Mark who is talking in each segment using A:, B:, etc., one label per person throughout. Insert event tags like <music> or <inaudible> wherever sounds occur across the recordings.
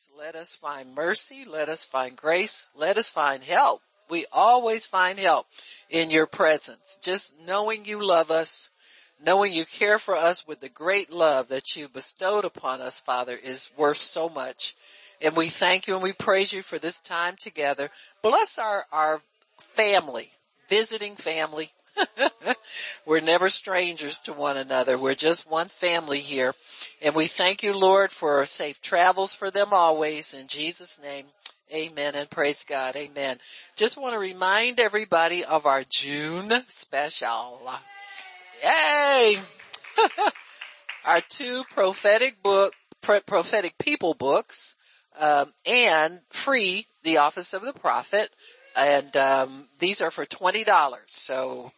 A: Please let us find mercy. Let us find grace. Let us find help. We always find help in your presence. Just knowing you love us, knowing you care for us with the great love that you bestowed upon us, Father, is worth so much. And we thank you and we praise you for this time together. Bless our, our family, visiting family. <laughs> We're never strangers to one another. We're just one family here. And we thank you, Lord, for safe travels for them always. In Jesus name, amen and praise God. Amen. Just want to remind everybody of our June special. Yay! <laughs> our two prophetic book, prophetic people books, um, and free, the office of the prophet. And, um, these are for $20. So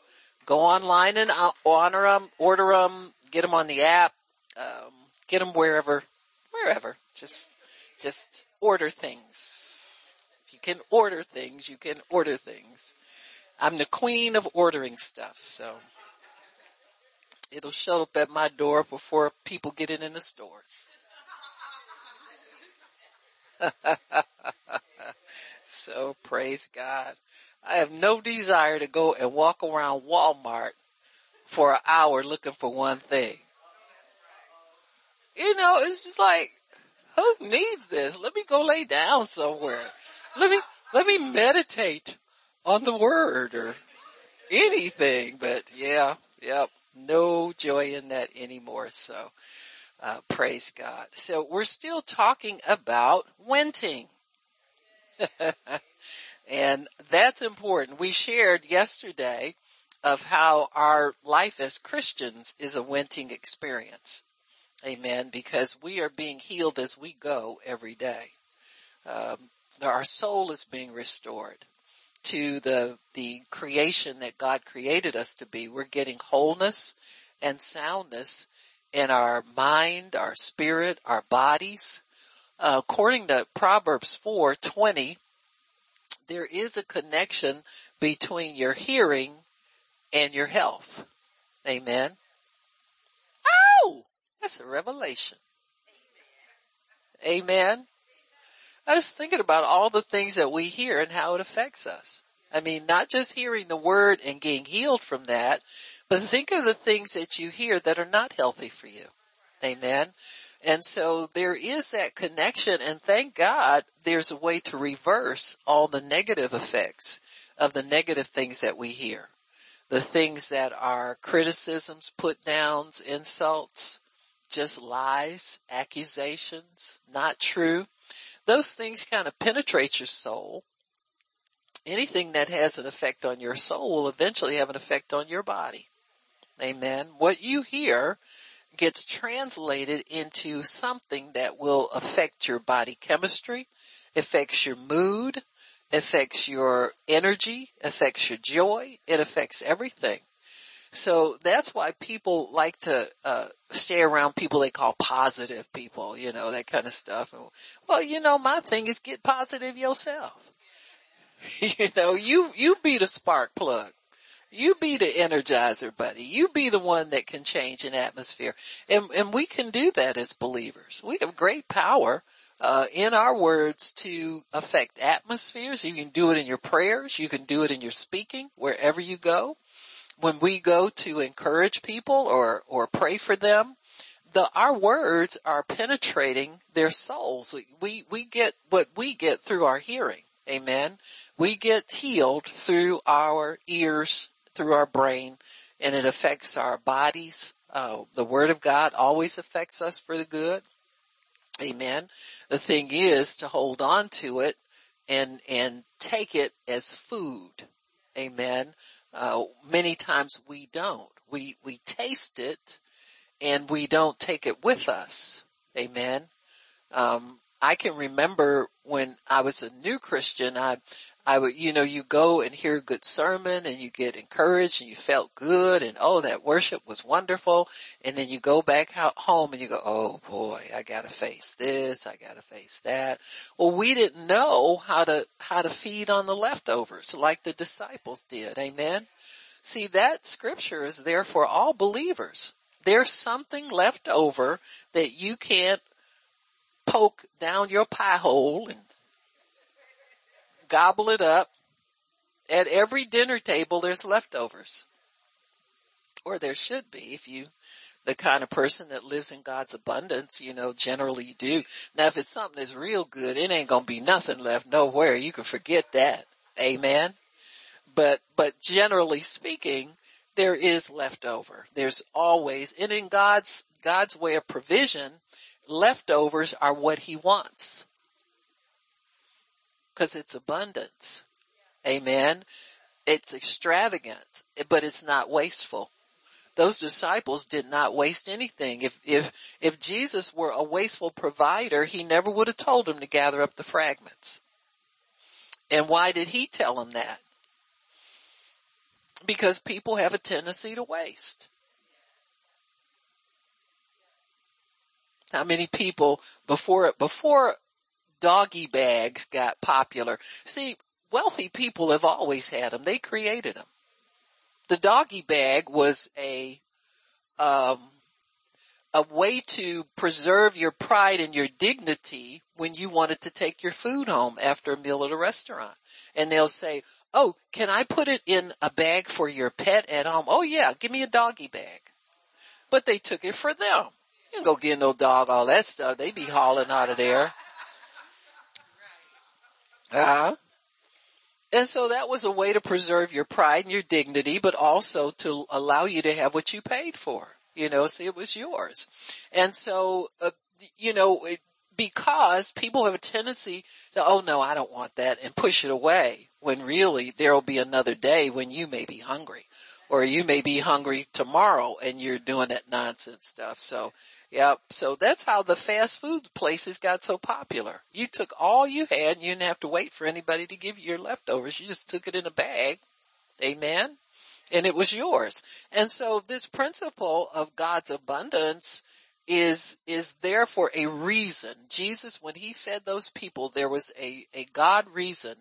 A: go online and honor them, order them, get them on the app, um, get them wherever, wherever. Just, just order things. If you can order things, you can order things. I'm the queen of ordering stuff, so it'll show up at my door before people get it in the stores. <laughs> so praise God. I have no desire to go and walk around Walmart for an hour looking for one thing. You know, it's just like, who needs this? Let me go lay down somewhere. Let me, let me meditate on the word or anything, but yeah, yep, no joy in that anymore. So, uh, praise God. So we're still talking about wenting. <laughs> and that's important. We shared yesterday of how our life as Christians is a wenting experience. Amen. Because we are being healed as we go every day. Um, our soul is being restored to the the creation that God created us to be. We're getting wholeness and soundness in our mind, our spirit, our bodies. Uh, according to Proverbs 4:20, there is a connection between your hearing and your health. Amen. Oh, that's a revelation. Amen. I was thinking about all the things that we hear and how it affects us. I mean, not just hearing the word and getting healed from that, but think of the things that you hear that are not healthy for you. Amen. And so there is that connection and thank God there's a way to reverse all the negative effects of the negative things that we hear. The things that are criticisms, put downs, insults, just lies, accusations, not true. Those things kind of penetrate your soul. Anything that has an effect on your soul will eventually have an effect on your body. Amen. What you hear gets translated into something that will affect your body chemistry, affects your mood, affects your energy, affects your joy. It affects everything. So that's why people like to uh, stay around people they call positive people, you know, that kind of stuff. Well, you know, my thing is get positive yourself. <laughs> you know, you you be the spark plug. You be the Energizer Bunny. You be the one that can change an atmosphere. And, and we can do that as believers. We have great power, uh, in our words to affect atmospheres. You can do it in your prayers. You can do it in your speaking wherever you go. When we go to encourage people or, or pray for them, the, our words are penetrating their souls. We, we get what we get through our hearing. Amen. We get healed through our ears through our brain and it affects our bodies. Uh, the word of God always affects us for the good. Amen. The thing is to hold on to it and, and take it as food. Amen. Uh, many times we don't. We, we taste it and we don't take it with us. Amen. Um, I can remember when I was a new Christian, I, I would, you know, you go and hear a good sermon and you get encouraged and you felt good and oh, that worship was wonderful. And then you go back home and you go, oh boy, I gotta face this. I gotta face that. Well, we didn't know how to, how to feed on the leftovers like the disciples did. Amen. See, that scripture is there for all believers. There's something left over that you can't poke down your pie hole and gobble it up. At every dinner table there's leftovers. Or there should be if you the kind of person that lives in God's abundance, you know, generally do. Now if it's something that's real good, it ain't gonna be nothing left nowhere. You can forget that. Amen. But, but generally speaking, there is leftover. There's always, and in God's, God's way of provision, leftovers are what he wants. Cause it's abundance. Amen. It's extravagant, but it's not wasteful those disciples did not waste anything. If, if, if Jesus were a wasteful provider, he never would have told them to gather up the fragments. And why did he tell them that? Because people have a tendency to waste. How many people before, before doggy bags got popular? See, wealthy people have always had them. They created them the doggy bag was a, um, a way to preserve your pride and your dignity when you wanted to take your food home after a meal at a restaurant. And they'll say, oh, can I put it in a bag for your pet at home? Oh yeah, give me a doggy bag. But they took it for them. You can go get no dog, all that stuff. They be hauling out of there. Uh-huh. And so that was a way to preserve your pride and your dignity, but also to allow you to have what you paid for. You know, see, it was yours. And so, uh, you know, it, because people have a tendency to, oh no, I don't want that and push it away when really there will be another day when you may be hungry or you may be hungry tomorrow and you're doing that nonsense stuff. So Yep. So that's how the fast food places got so popular. You took all you had and you didn't have to wait for anybody to give you your leftovers. You just took it in a bag. Amen. And it was yours. And so this principle of God's abundance is, is there for a reason. Jesus, when he fed those people, there was a, a God reason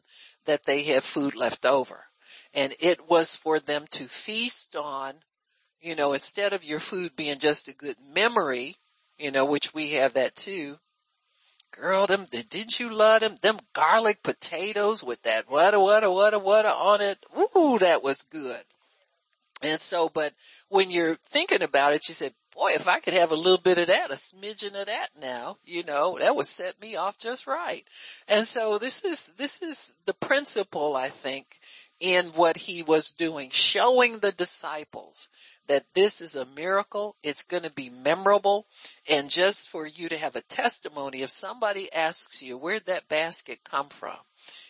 A: that they had food left over. And it was for them to feast on you know, instead of your food being just a good memory, you know, which we have that too. Girl, them, didn't you love them? Them garlic potatoes with that what what what what on it. Ooh, that was good. And so, but when you're thinking about it, you said, boy, if I could have a little bit of that, a smidgen of that now, you know, that would set me off just right. And so this is, this is the principle, I think, in what he was doing, showing the disciples that this is a miracle. It's going to be memorable. And just for you to have a testimony, if somebody asks you, where'd that basket come from?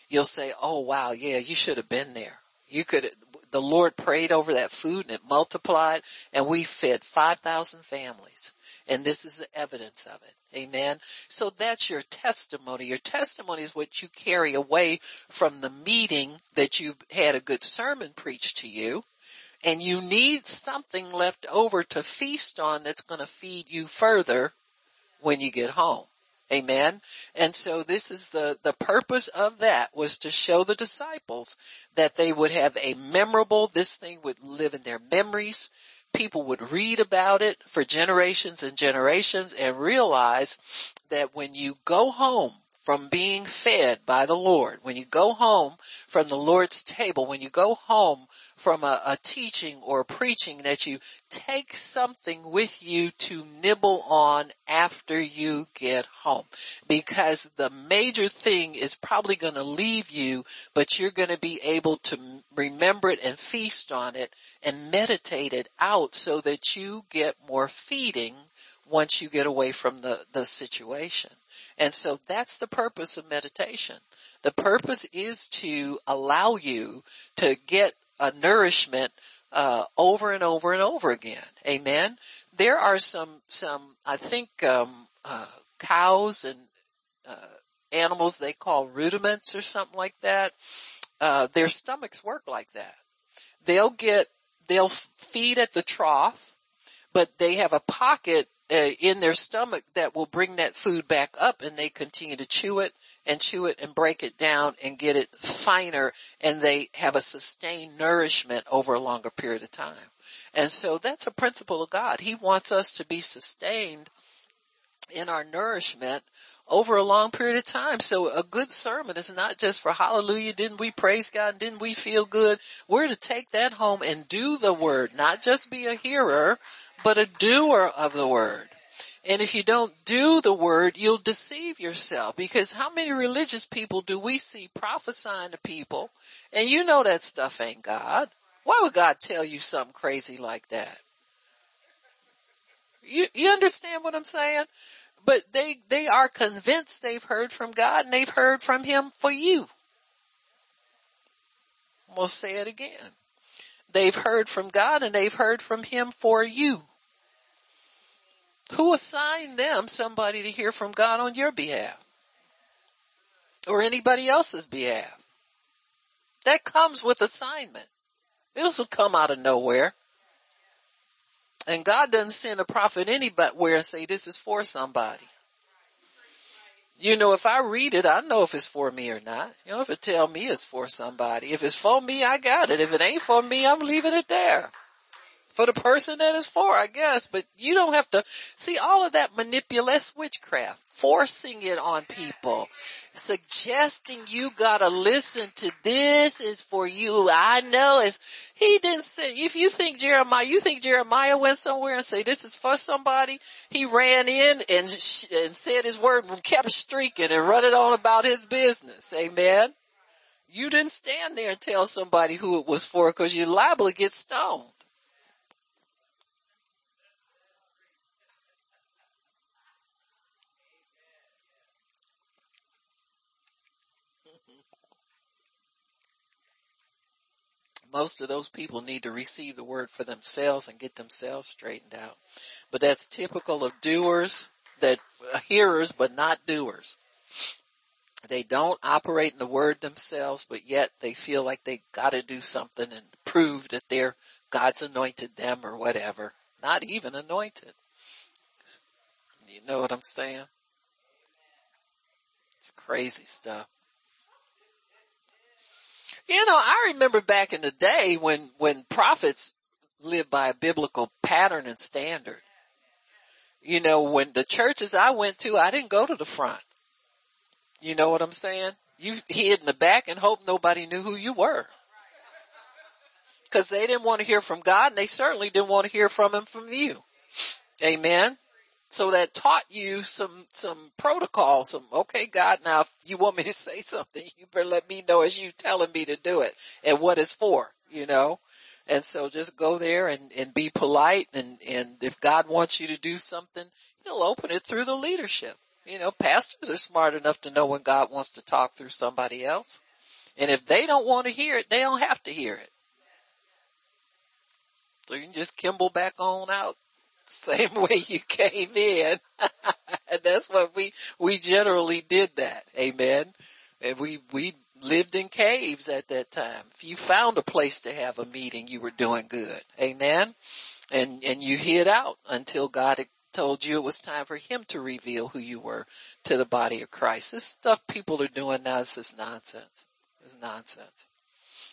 A: You'll say, oh wow, yeah, you should have been there. You could, the Lord prayed over that food and it multiplied and we fed 5,000 families. And this is the evidence of it. Amen. So that's your testimony. Your testimony is what you carry away from the meeting that you had a good sermon preached to you and you need something left over to feast on that's going to feed you further when you get home. Amen. And so this is the, the purpose of that was to show the disciples that they would have a memorable, this thing would live in their memories. People would read about it for generations and generations and realize that when you go home from being fed by the Lord, when you go home from the Lord's table, when you go home from a, a teaching or preaching that you take something with you to nibble on after you get home. Because the major thing is probably going to leave you, but you're going to be able to remember it and feast on it and meditate it out so that you get more feeding once you get away from the, the situation. And so that's the purpose of meditation. The purpose is to allow you to get nourishment uh, over and over and over again. Amen. There are some some I think um, uh, cows and uh, animals they call rudiments or something like that. Uh, their stomachs work like that. They'll get they'll feed at the trough, but they have a pocket uh, in their stomach that will bring that food back up, and they continue to chew it and chew it and break it down and get it finer and they have a sustained nourishment over a longer period of time. And so that's a principle of God. He wants us to be sustained in our nourishment over a long period of time. So a good sermon is not just for hallelujah, didn't we praise God, didn't we feel good? We're to take that home and do the word, not just be a hearer, but a doer of the word. And if you don't do the word, you'll deceive yourself because how many religious people do we see prophesying to people and you know that stuff ain't God. Why would God tell you something crazy like that? You, you understand what I'm saying? But they, they are convinced they've heard from God and they've heard from Him for you. We'll say it again. They've heard from God and they've heard from Him for you. Who assigned them somebody to hear from God on your behalf? Or anybody else's behalf? That comes with assignment. It doesn't come out of nowhere. And God doesn't send a prophet anywhere and say this is for somebody. You know, if I read it, I know if it's for me or not. You know, if it tell me it's for somebody. If it's for me, I got it. If it ain't for me, I'm leaving it there for the person that is for, I guess, but you don't have to see all of that manipulate witchcraft, forcing it on people, suggesting you gotta listen to this is for you. I know it's, he didn't say, if you think Jeremiah, you think Jeremiah went somewhere and say this is for somebody, he ran in and, and said his word and kept streaking and running on about his business. Amen. You didn't stand there and tell somebody who it was for because you're liable to get stoned. Most of those people need to receive the word for themselves and get themselves straightened out. But that's typical of doers that uh, hearers but not doers. They don't operate in the word themselves, but yet they feel like they gotta do something and prove that they're God's anointed them or whatever. Not even anointed. You know what I'm saying? It's crazy stuff. You know, I remember back in the day when, when prophets lived by a biblical pattern and standard. You know, when the churches I went to, I didn't go to the front. You know what I'm saying? You hid in the back and hope nobody knew who you were. Cause they didn't want to hear from God and they certainly didn't want to hear from him from you. Amen. So that taught you some, some protocol, some, okay, God, now if you want me to say something, you better let me know as you telling me to do it and what it's for, you know? And so just go there and, and be polite and, and if God wants you to do something, he'll open it through the leadership. You know, pastors are smart enough to know when God wants to talk through somebody else. And if they don't want to hear it, they don't have to hear it. So you can just Kimball back on out same way you came in. <laughs> and that's what we, we generally did that. Amen. And we, we lived in caves at that time. If you found a place to have a meeting, you were doing good. Amen. And, and you hid out until God told you it was time for him to reveal who you were to the body of Christ. This stuff people are doing now is just nonsense. It's nonsense.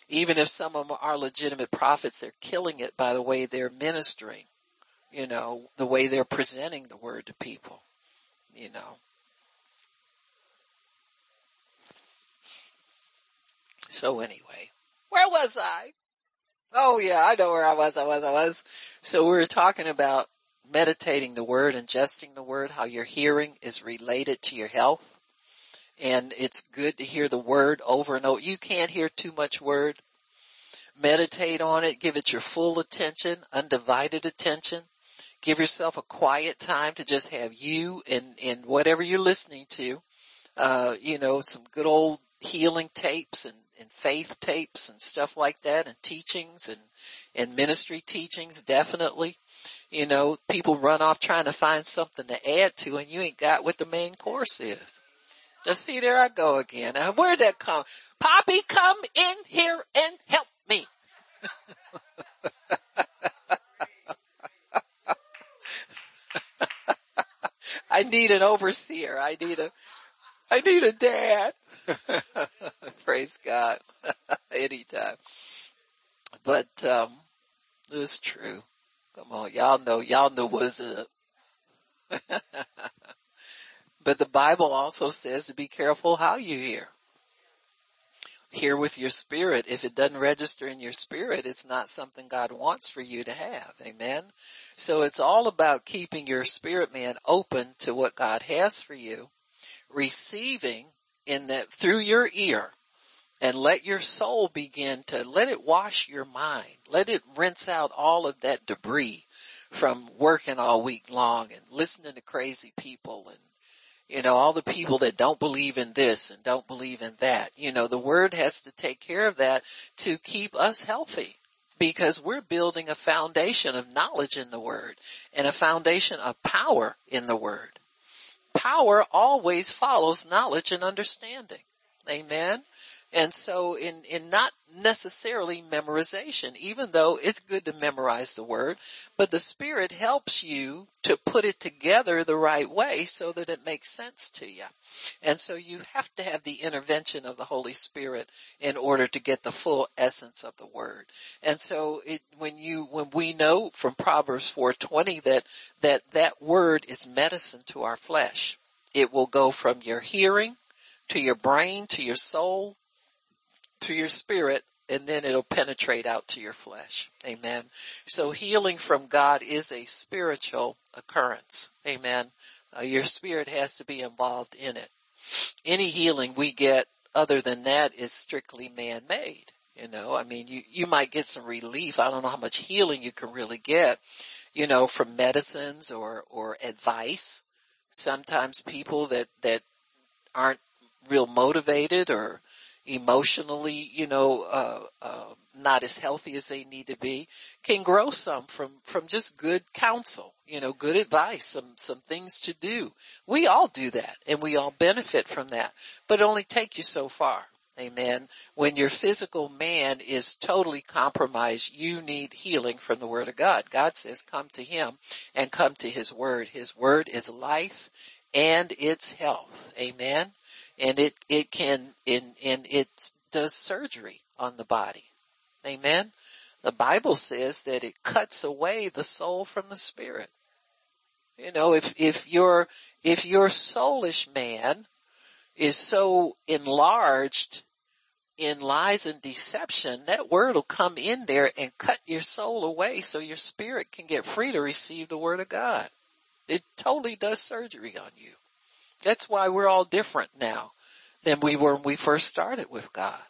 A: Even if some of them are legitimate prophets, they're killing it by the way they're ministering you know, the way they're presenting the word to people, you know. So anyway, where was I? Oh yeah, I know where I was, I was, I was. So we were talking about meditating the word, ingesting the word, how your hearing is related to your health. And it's good to hear the word over and over. You can't hear too much word. Meditate on it, give it your full attention, undivided attention. Give yourself a quiet time to just have you and, and whatever you're listening to. Uh, you know, some good old healing tapes and, and faith tapes and stuff like that and teachings and, and ministry teachings, definitely. You know, people run off trying to find something to add to and you ain't got what the main course is. Just see, there I go again. Now, where'd that come? Poppy, come in here and help me. <laughs> I need an overseer. I need a, I need a dad. <laughs> Praise God. <laughs> Anytime. But, um, it's true. Come on. Y'all know, y'all know what's up. but <laughs> But the Bible also says to be careful how you hear. Hear with your spirit. If it doesn't register in your spirit, it's not something God wants for you to have. Amen. So it's all about keeping your spirit man open to what God has for you, receiving in that through your ear and let your soul begin to let it wash your mind. Let it rinse out all of that debris from working all week long and listening to crazy people and you know, all the people that don't believe in this and don't believe in that. You know, the word has to take care of that to keep us healthy because we're building a foundation of knowledge in the word and a foundation of power in the word. Power always follows knowledge and understanding. Amen. And so in, in not necessarily memorization, even though it's good to memorize the word, but the spirit helps you to put it together the right way so that it makes sense to you. And so you have to have the intervention of the Holy Spirit in order to get the full essence of the word. And so it, when you, when we know from Proverbs 420 that, that that word is medicine to our flesh, it will go from your hearing to your brain to your soul to your spirit and then it'll penetrate out to your flesh. Amen. So healing from God is a spiritual occurrence. Amen. Uh, your spirit has to be involved in it. Any healing we get other than that is strictly man-made. You know, I mean, you, you might get some relief. I don't know how much healing you can really get, you know, from medicines or, or advice. Sometimes people that, that aren't real motivated or emotionally, you know, uh, uh, not as healthy as they need to be, can grow some from, from just good counsel, you know, good advice, some, some things to do. We all do that and we all benefit from that, but only take you so far. Amen. When your physical man is totally compromised, you need healing from the word of God. God says come to him and come to his word. His word is life and it's health. Amen and it, it can, and, and it does surgery on the body. Amen. The Bible says that it cuts away the soul from the spirit. You know, if, if your, if your soulish man is so enlarged in lies and deception, that word will come in there and cut your soul away so your spirit can get free to receive the word of God. It totally does surgery on you. That's why we're all different now than we were when we first started with God.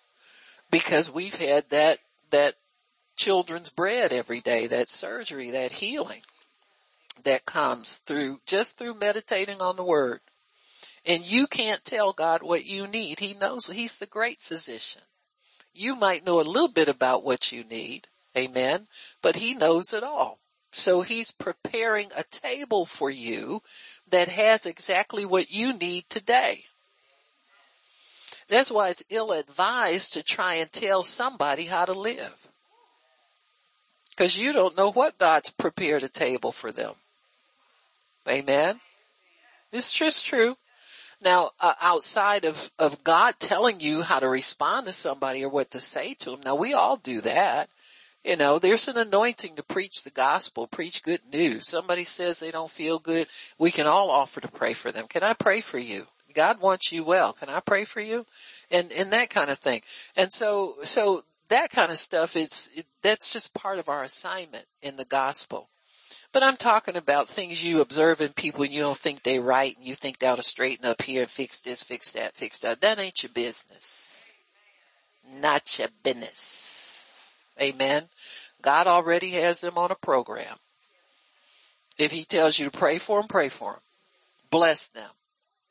A: Because we've had that, that children's bread every day, that surgery, that healing that comes through, just through meditating on the word. And you can't tell God what you need. He knows, He's the great physician. You might know a little bit about what you need. Amen. But He knows it all. So He's preparing a table for you that has exactly what you need today. That's why it's ill advised to try and tell somebody how to live. Cause you don't know what God's prepared a table for them. Amen. It's just true. Now, uh, outside of, of God telling you how to respond to somebody or what to say to them, now we all do that. You know, there's an anointing to preach the gospel, preach good news. Somebody says they don't feel good. We can all offer to pray for them. Can I pray for you? God wants you well. Can I pray for you? And, and that kind of thing. And so, so that kind of stuff, it's, it, that's just part of our assignment in the gospel. But I'm talking about things you observe in people and you don't think they right and you think they ought to straighten up here and fix this, fix that, fix that. That ain't your business. Not your business. Amen. God already has them on a program. If he tells you to pray for them, pray for them. Bless them.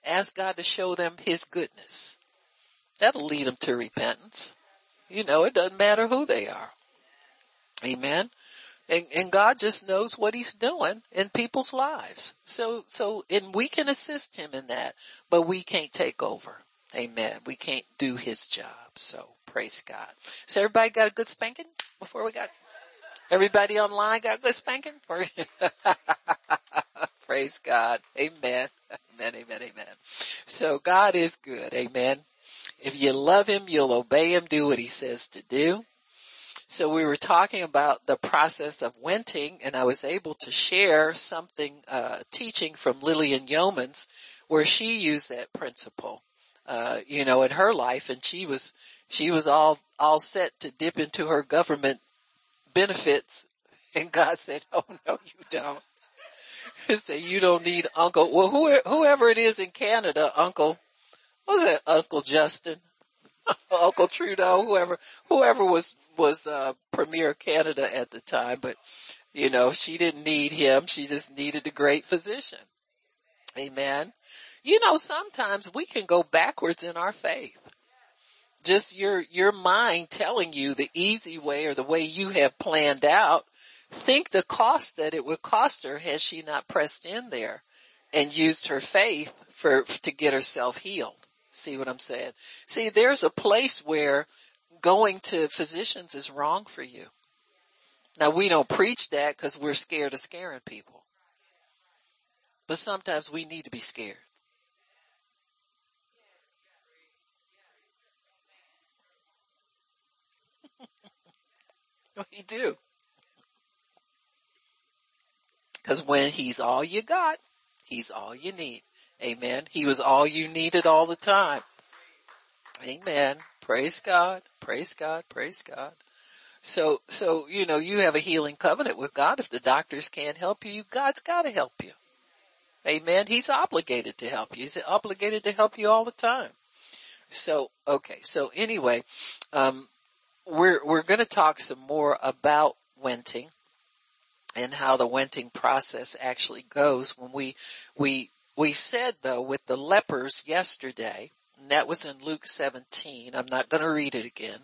A: Ask God to show them His goodness. That'll lead them to repentance. You know, it doesn't matter who they are. Amen. And, and God just knows what He's doing in people's lives. So, so, and we can assist Him in that, but we can't take over. Amen. We can't do His job. So praise God. So everybody got a good spanking before we got, everybody online got a good spanking? <laughs> praise God. Amen. Amen, amen, amen. So God is good. Amen. If you love him, you'll obey him, do what he says to do. So we were talking about the process of wenting and I was able to share something, uh, teaching from Lillian Yeomans where she used that principle, uh, you know, in her life and she was, she was all, all set to dip into her government benefits <laughs> and God said, oh no, you don't. <laughs> He said, you don't need uncle. Well, whoever it is in Canada, uncle, was it Uncle Justin? <laughs> Uncle Trudeau, whoever, whoever was, was, uh, Premier Canada at the time, but you know, she didn't need him. She just needed a great physician. Amen. You know, sometimes we can go backwards in our faith. Just your, your mind telling you the easy way or the way you have planned out. Think the cost that it would cost her had she not pressed in there and used her faith for, to get herself healed. See what I'm saying? See, there's a place where going to physicians is wrong for you. Now we don't preach that because we're scared of scaring people. But sometimes we need to be scared. <laughs> we do. Cause when he's all you got, he's all you need. Amen. He was all you needed all the time. Amen. Praise God. Praise God. Praise God. So, so, you know, you have a healing covenant with God. If the doctors can't help you, God's gotta help you. Amen. He's obligated to help you. He's obligated to help you all the time. So, okay. So anyway, um, we're, we're going to talk some more about wenting and how the wenting process actually goes when we, we, we said though with the lepers yesterday, that was in Luke 17. I'm not going to read it again,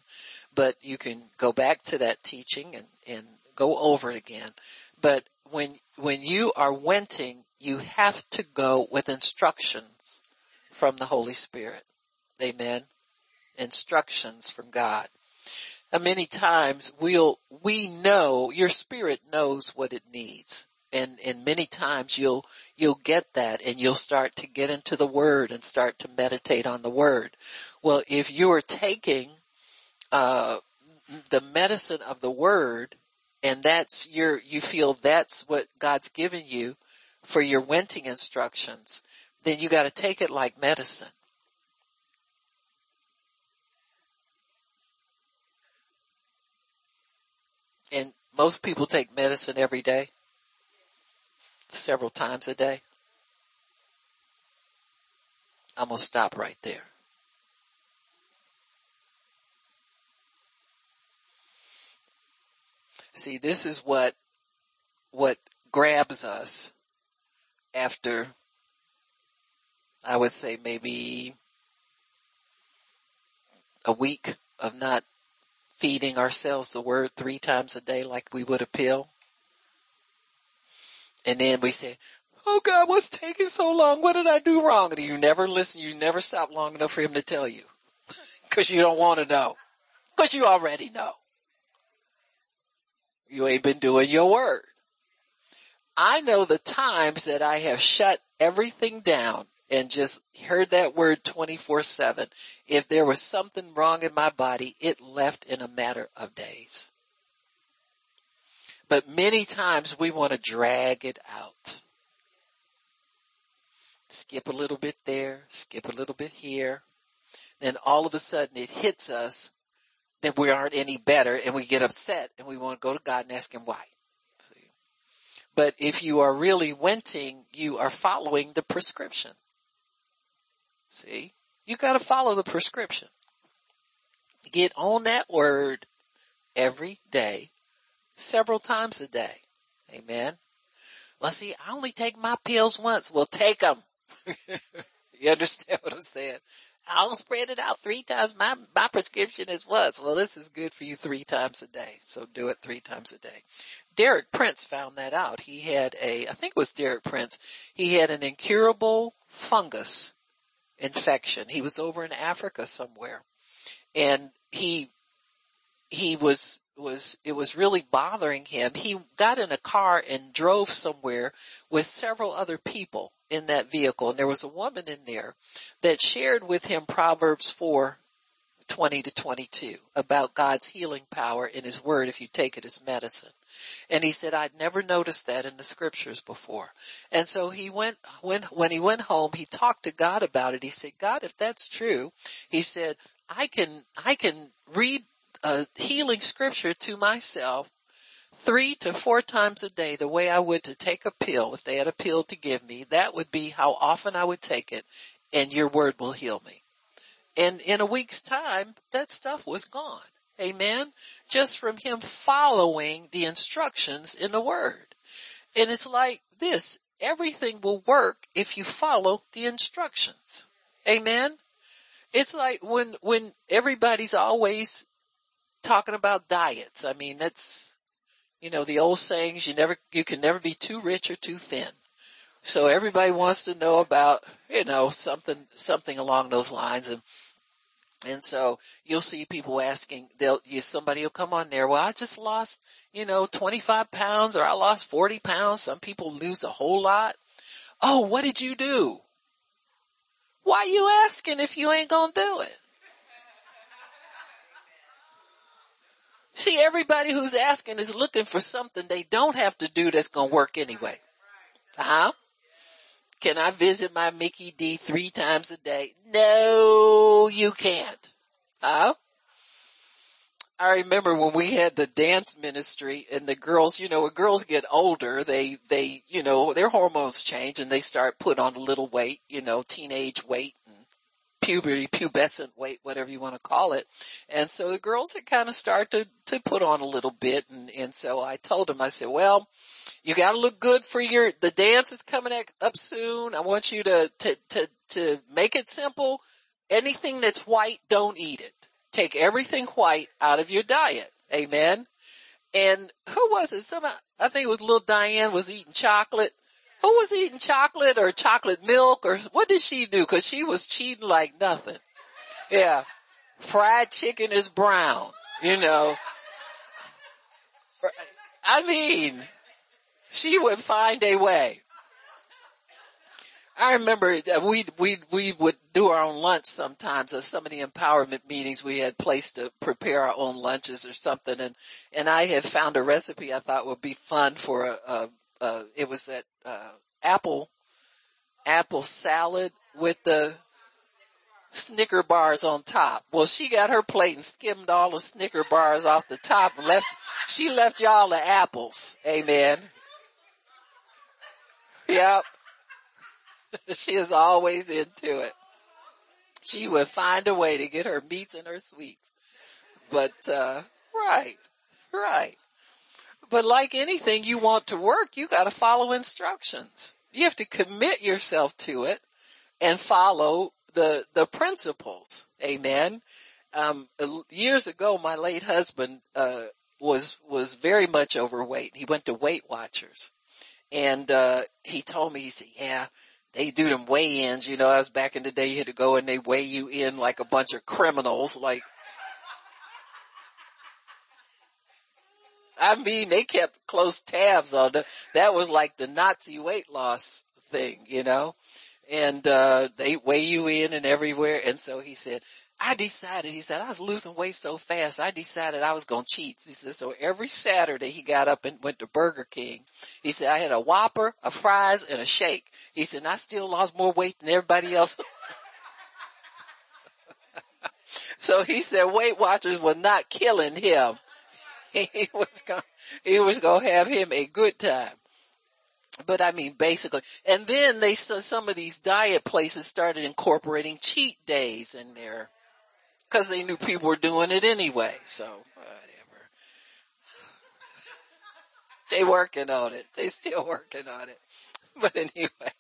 A: but you can go back to that teaching and, and go over it again. But when, when you are wenting, you have to go with instructions from the Holy Spirit. Amen. Instructions from God. And many times we'll, we know, your spirit knows what it needs. And, and many times you'll, you'll get that and you'll start to get into the word and start to meditate on the word. Well, if you are taking, uh, the medicine of the word and that's your, you feel that's what God's given you for your wenting instructions, then you gotta take it like medicine. And most people take medicine every day, several times a day. I'm gonna stop right there. See, this is what, what grabs us after, I would say maybe a week of not feeding ourselves the word three times a day like we would a pill. And then we say, oh God, what's taking so long? What did I do wrong? And you never listen, you never stop long enough for him to tell you. <laughs> Cause you don't want to know. Cause you already know. You ain't been doing your word. I know the times that I have shut everything down and just heard that word 24 seven. If there was something wrong in my body, it left in a matter of days. But many times we want to drag it out. Skip a little bit there, skip a little bit here. Then all of a sudden it hits us that we aren't any better and we get upset and we want to go to God and ask him why. See? But if you are really wenting, you are following the prescription. See? You gotta follow the prescription. Get on that word every day, several times a day. Amen. Well see, I only take my pills once. Well take them. <laughs> you understand what I'm saying? I'll spread it out three times. My, my prescription is what? Well, this is good for you three times a day. So do it three times a day. Derek Prince found that out. He had a, I think it was Derek Prince, he had an incurable fungus infection. He was over in Africa somewhere and he, he was, was, it was really bothering him. He got in a car and drove somewhere with several other people in that vehicle and there was a woman in there that shared with him Proverbs 4, 20 to 22 about God's healing power in his word if you take it as medicine. And he said, I'd never noticed that in the scriptures before. And so he went, when, when he went home, he talked to God about it. He said, God, if that's true, he said, I can, I can read a healing scripture to myself three to four times a day the way I would to take a pill if they had a pill to give me. That would be how often I would take it and your word will heal me. And in a week's time, that stuff was gone. Amen. Just from him following the instructions in the word. And it's like this. Everything will work if you follow the instructions. Amen. It's like when, when everybody's always talking about diets. I mean, that's, you know, the old sayings, you never, you can never be too rich or too thin. So everybody wants to know about, you know, something, something along those lines. And and so you'll see people asking, they'll, you, somebody will come on there, well, I just lost, you know, 25 pounds or I lost 40 pounds. Some people lose a whole lot. Oh, what did you do? Why you asking if you ain't gonna do it? See, everybody who's asking is looking for something they don't have to do that's gonna work anyway. Huh? Can I visit my Mickey D three times a day? No, you can't. Huh? I remember when we had the dance ministry and the girls, you know, when girls get older, they, they, you know, their hormones change and they start put on a little weight, you know, teenage weight puberty, pubescent weight, whatever you want to call it. And so the girls had kind of started to, to put on a little bit. And, and so I told them, I said, well, you gotta look good for your, the dance is coming up soon. I want you to, to, to, to make it simple. Anything that's white, don't eat it. Take everything white out of your diet. Amen. And who was it? Some, I think it was little Diane was eating chocolate. Who was eating chocolate or chocolate milk or what did she do? Cause she was cheating like nothing. Yeah. Fried chicken is brown, you know. I mean, she would find a way. I remember that we we we would do our own lunch sometimes at some of the empowerment meetings we had placed to prepare our own lunches or something and and I had found a recipe I thought would be fun for a, a, a it was that uh, apple apple salad with the Snicker bars on top. Well, she got her plate and skimmed all the Snicker bars off the top and left, she left y'all the apples. Amen. Yep. <laughs> she is always into it. She would find a way to get her meats and her sweets. But, uh, right, right. But like anything you want to work, you gotta follow instructions. You have to commit yourself to it and follow the, the principles. Amen. Um, years ago, my late husband, uh, was, was very much overweight. He went to Weight Watchers and, uh, he told me, he said, yeah, they do them weigh-ins, you know, I was back in the day you had to go and they weigh you in like a bunch of criminals, like, I mean, they kept close tabs on the, that was like the Nazi weight loss thing, you know, and, uh, they weigh you in and everywhere. And so he said, I decided, he said, I was losing weight so fast, I decided I was going to cheat. He said, so every Saturday he got up and went to Burger King. He said, I had a Whopper, a fries, and a shake. He said, I still lost more weight than everybody else. <laughs> so he said Weight Watchers were not killing him. <laughs> He was going, he was going to have him a good time. But I mean, basically, and then they, so some of these diet places started incorporating cheat days in there Cause they knew people were doing it anyway, so whatever. <sighs> they working on it. They still working on it. <laughs> But anyway,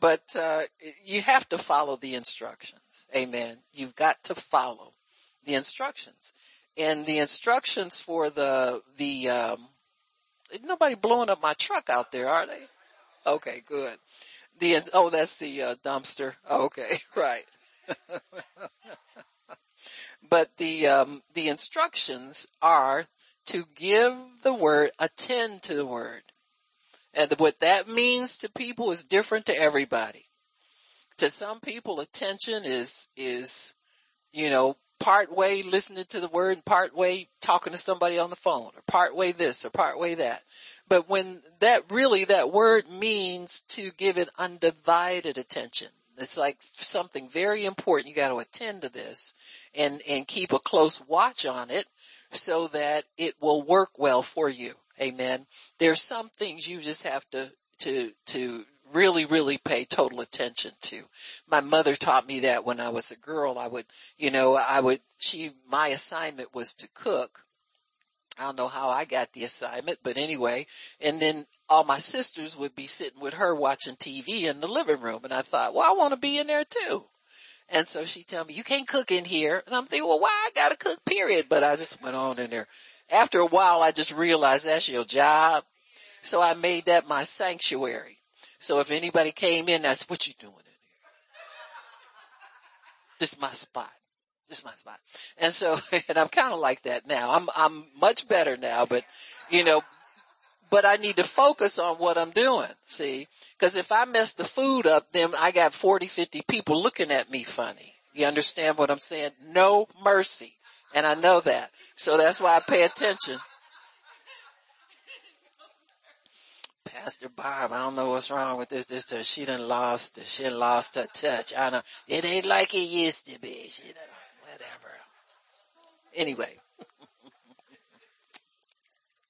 A: but, uh, you have to follow the instructions. Amen. You've got to follow the instructions. And the instructions for the, the, um, nobody blowing up my truck out there, are they? Okay, good. The, oh, that's the uh, dumpster. Okay, <laughs> right. <laughs> But the, um, the instructions are to give the word, attend to the word. And what that means to people is different to everybody. To some people, attention is, is, you know, part way listening to the word and part way talking to somebody on the phone or part way this or part way that. But when that really, that word means to give it undivided attention. It's like something very important. You got to attend to this and, and keep a close watch on it so that it will work well for you. Amen. There's some things you just have to, to, to really, really pay total attention to. My mother taught me that when I was a girl. I would, you know, I would, she, my assignment was to cook I don't know how I got the assignment, but anyway, and then all my sisters would be sitting with her watching TV in the living room. And I thought, well, I want to be in there too. And so she told me, you can't cook in here. And I'm thinking, well, why I gotta cook period? But I just went on in there. After a while, I just realized that's your job. So I made that my sanctuary. So if anybody came in, that's what you doing in here. This is my spot. This is my spot. And so, <laughs> and I'm kind of like that now. I'm, I'm much better now, but you know, but I need to focus on what I'm doing. See, cause if I mess the food up, then I got 40, 50 people looking at me funny. You understand what I'm saying? No mercy. And I know that. So that's why I pay attention. Pastor Bob, I don't know what's wrong with this, this, this. She done lost, she done lost her touch. I know. It ain't like it used to be. She done whatever. Anyway, <laughs>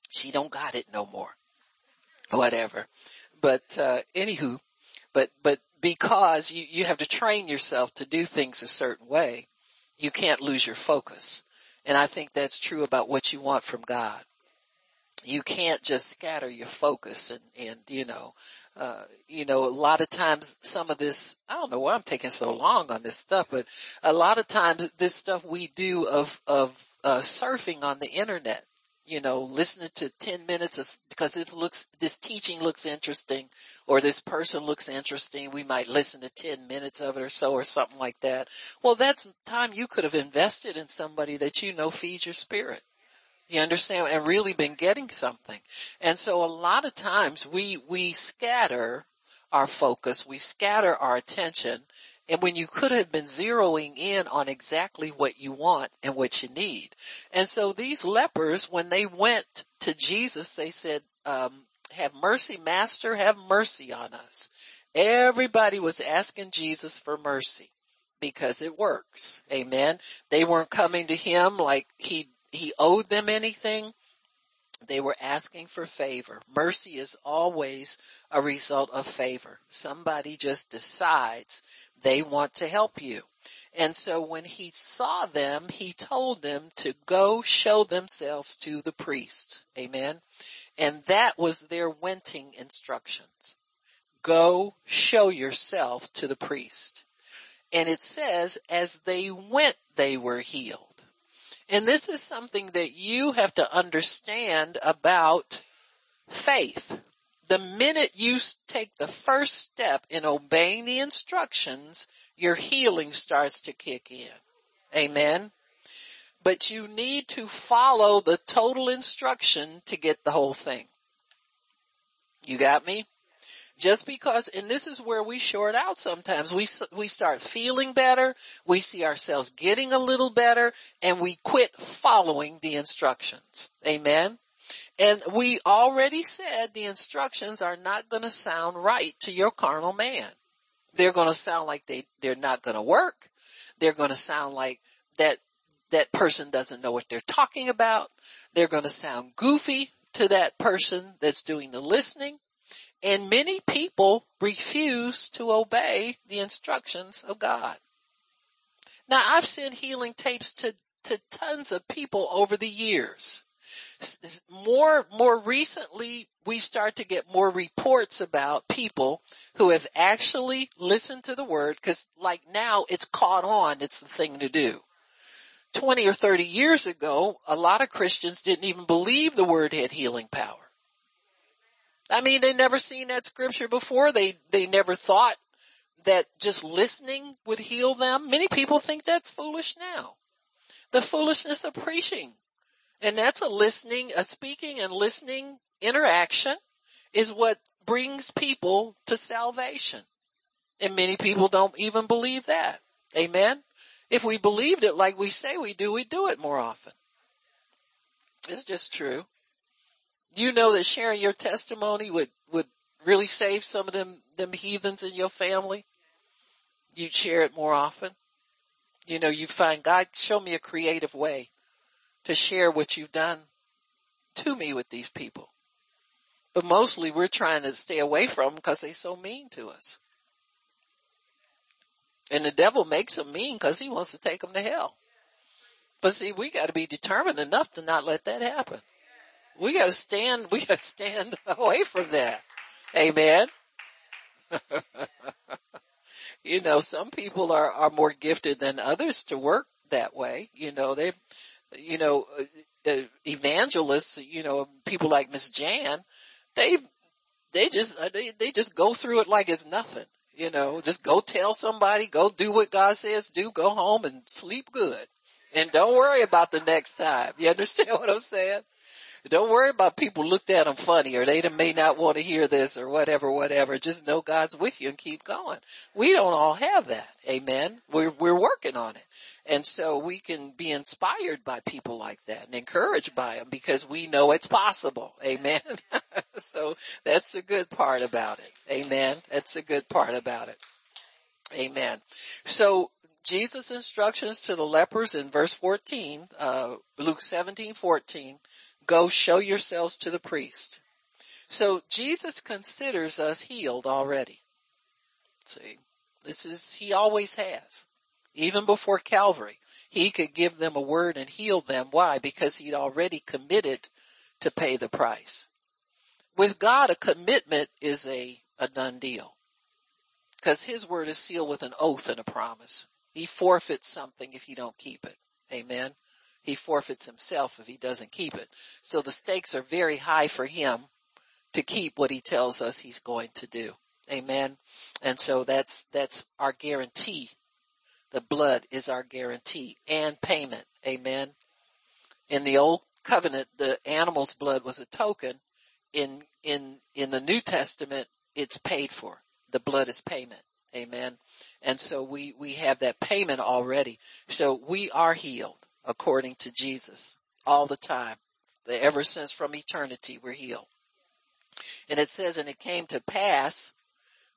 A: she don't got it no more. Whatever. But, uh, anywho, but, but because you, you have to train yourself to do things a certain way, you can't lose your focus. And I think that's true about what you want from God. You can't just scatter your focus and, and, you know, uh, you know, a lot of times some of this, I don't know why I'm taking so long on this stuff, but a lot of times this stuff we do of, of, uh, surfing on the internet, you know, listening to 10 minutes because it looks, this teaching looks interesting or this person looks interesting. We might listen to 10 minutes of it or so or something like that. Well, that's time you could have invested in somebody that you know feeds your spirit. You understand? And really been getting something. And so a lot of times we, we scatter our focus, we scatter our attention, and when you could have been zeroing in on exactly what you want and what you need. And so these lepers, when they went to Jesus, they said, um, have mercy, master, have mercy on us. Everybody was asking Jesus for mercy because it works. Amen. They weren't coming to him like he he owed them anything. They were asking for favor. Mercy is always a result of favor. Somebody just decides they want to help you. And so when he saw them, he told them to go show themselves to the priest. Amen. And that was their wenting instructions. Go show yourself to the priest. And it says, as they went, they were healed. And this is something that you have to understand about faith. The minute you take the first step in obeying the instructions, your healing starts to kick in. Amen. But you need to follow the total instruction to get the whole thing. You got me? Just because, and this is where we short out sometimes. We, we start feeling better. We see ourselves getting a little better and we quit following the instructions. Amen. And we already said the instructions are not going to sound right to your carnal man. They're going to sound like they, they're not going to work. They're going to sound like that, that person doesn't know what they're talking about. They're going to sound goofy to that person that's doing the listening. And many people refuse to obey the instructions of God. Now I've sent healing tapes to, to tons of people over the years. More, more recently, we start to get more reports about people who have actually listened to the word cause like now it's caught on. It's the thing to do. 20 or 30 years ago, a lot of Christians didn't even believe the word had healing power. I mean, they never seen that scripture before. They, they never thought that just listening would heal them. Many people think that's foolish now. The foolishness of preaching. And that's a listening, a speaking and listening interaction is what brings people to salvation. And many people don't even believe that. Amen. If we believed it like we say we do, we'd do it more often. It's just true. You know that sharing your testimony would, would really save some of them, them heathens in your family? You'd share it more often. You know, you find God, show me a creative way to share what you've done to me with these people. But mostly we're trying to stay away from them because they're so mean to us. And the devil makes them mean because he wants to take them to hell. But see, we got to be determined enough to not let that happen. We got to stand, we got to stand <laughs> away from that. Amen. <laughs> you know, some people are, are more gifted than others to work that way. You know, they, you know, uh, uh evangelists, you know, people like Miss Jan, they, they just, uh, they, they just go through it like it's nothing. You know, just go tell somebody, go do what God says do, go home and sleep good. And don't worry about the next time. You <laughs> understand what I'm saying? Don't worry about people looked at them funny or they may not want to hear this or whatever, whatever. Just know God's with you and keep going. We don't all have that. Amen. We're, we're working on it. And so we can be inspired by people like that and encouraged by them because we know it's possible. Amen. <laughs> so that's a good part about it. Amen. That's a good part about it. Amen. So Jesus' instructions to the lepers in verse 14, uh, Luke 17, 14, go show yourselves to the priest. So Jesus considers us healed already. See, this is, he always has. Even before Calvary, he could give them a word and heal them. Why? Because he'd already committed to pay the price. With God, a commitment is a, a done deal. Cause his word is sealed with an oath and a promise. He forfeits something if you don't keep it. Amen. He forfeits himself if he doesn't keep it. So the stakes are very high for him to keep what he tells us he's going to do. Amen. And so that's, that's our guarantee the blood is our guarantee and payment. Amen. In the old covenant, the animal's blood was a token. In, in, in the New Testament, it's paid for. The blood is payment. Amen. And so we, we have that payment already. So we are healed according to Jesus all the time. The Ever since from eternity, we're healed. And it says, and it came to pass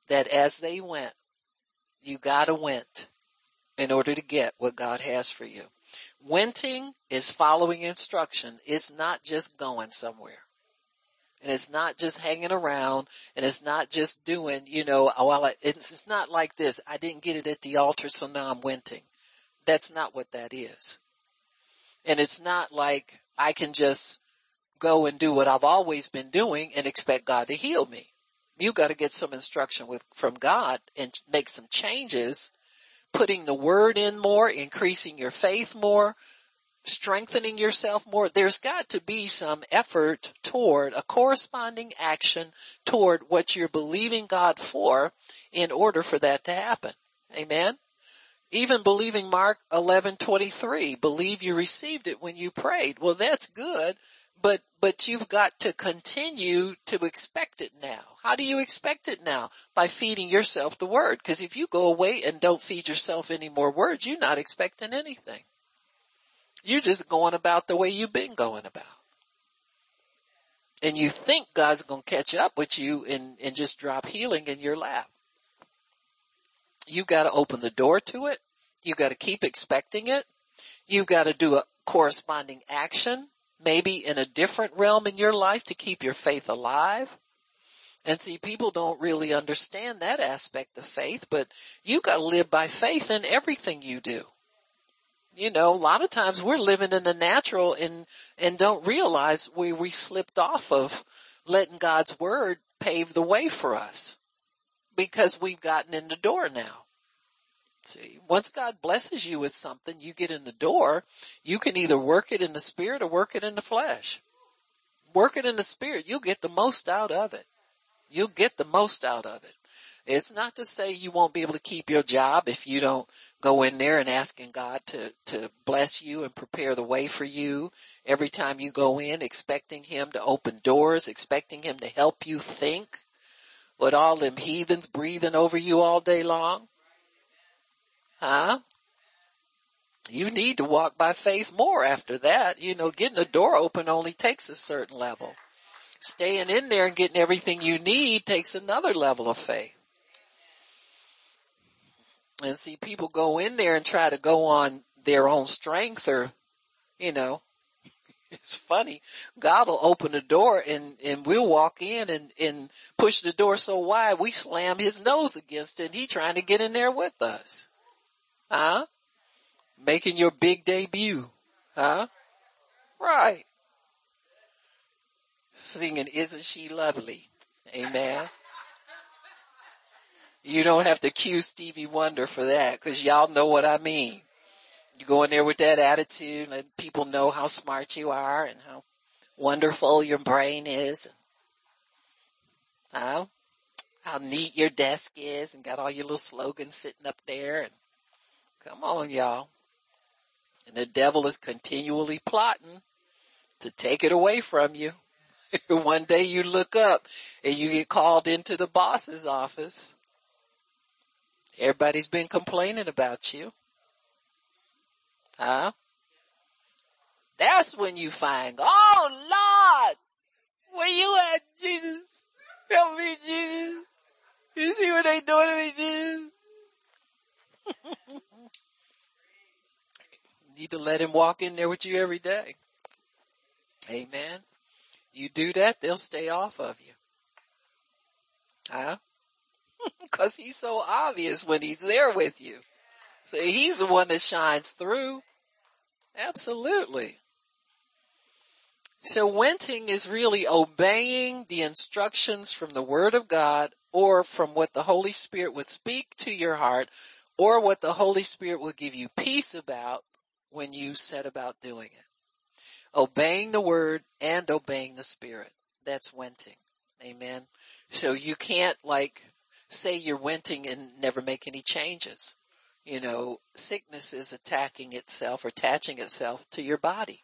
A: that as they went, you gotta went in order to get what God has for you. Wenting is following instruction. It's not just going somewhere. And it's not just hanging around and it's not just doing, you know, oh, well, it's, it's not like this. I didn't get it at the altar, so now I'm wenting. That's not what that is. And it's not like I can just go and do what I've always been doing and expect God to heal me. You gotta get some instruction with, from God and make some changes putting the word in more, increasing your faith more, strengthening yourself more. There's got to be some effort toward a corresponding action toward what you're believing God for in order for that to happen. Amen. Even believing Mark 11:23, believe you received it when you prayed. Well, that's good, but, but you've got to continue to expect it now. How do you expect it now? By feeding yourself the word. Cause if you go away and don't feed yourself any more words, you're not expecting anything. You're just going about the way you've been going about. And you think God's going to catch up with you and, and just drop healing in your lap. You got to open the door to it. You got to keep expecting it. You got to do a corresponding action maybe in a different realm in your life to keep your faith alive. And see, people don't really understand that aspect of faith, but you gotta live by faith in everything you do. You know, a lot of times we're living in the natural and, and don't realize where we slipped off of letting God's word pave the way for us because we've gotten in the door now. See, once God blesses you with something, you get in the door, you can either work it in the spirit or work it in the flesh. Work it in the spirit, you'll get the most out of it. You'll get the most out of it. It's not to say you won't be able to keep your job if you don't go in there and asking God to, to bless you and prepare the way for you every time you go in, expecting Him to open doors, expecting Him to help you think with all them heathens breathing over you all day long. Huh? You need to walk by faith more after that. You know, getting a door open only takes a certain level. Staying in there and getting everything you need takes another level of faith. And see, people go in there and try to go on their own strength or, you know, it's funny. God will open the door and, and we'll walk in and, and push the door so wide we slam his nose against it and he trying to get in there with us. Huh? Making your big debut. Huh? Right. Singing Isn't She Lovely? Amen. You don't have to cue Stevie Wonder for that because y'all know what I mean. You go in there with that attitude and people know how smart you are and how wonderful your brain is. How, how neat your desk is and got all your little slogans sitting up there and come on y'all. And the devil is continually plotting to take it away from you. <laughs> One day you look up and you get called into the boss's office. Everybody's been complaining about you. Huh? That's when you find, oh Lord, where you at, Jesus? Help me, Jesus. You see what they doing to me, Jesus? You <laughs> need to let him walk in there with you every day. Amen. You do that, they'll stay off of you. Huh? <laughs> Cause he's so obvious when he's there with you. So he's the one that shines through. Absolutely. So wenting is really obeying the instructions from the word of God or from what the Holy Spirit would speak to your heart or what the Holy Spirit will give you peace about when you set about doing it. Obeying the word and obeying the spirit. That's wenting. Amen. So you can't like say you're wenting and never make any changes. You know, sickness is attacking itself or attaching itself to your body.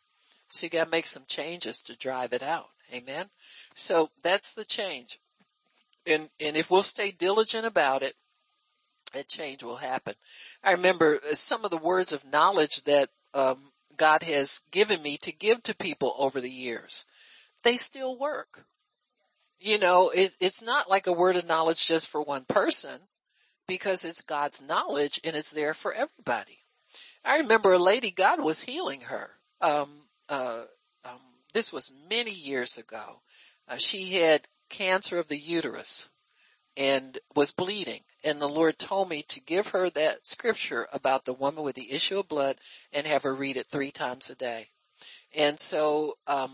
A: So you gotta make some changes to drive it out. Amen. So that's the change. And, and if we'll stay diligent about it, that change will happen. I remember some of the words of knowledge that um, God has given me to give to people over the years. They still work. You know, it, it's not like a word of knowledge just for one person because it's God's knowledge and it's there for everybody. I remember a lady, God was healing her. Um, uh, um, this was many years ago. Uh, she had cancer of the uterus and was bleeding and the Lord told me to give her that scripture about the woman with the issue of blood and have her read it three times a day. And so, um,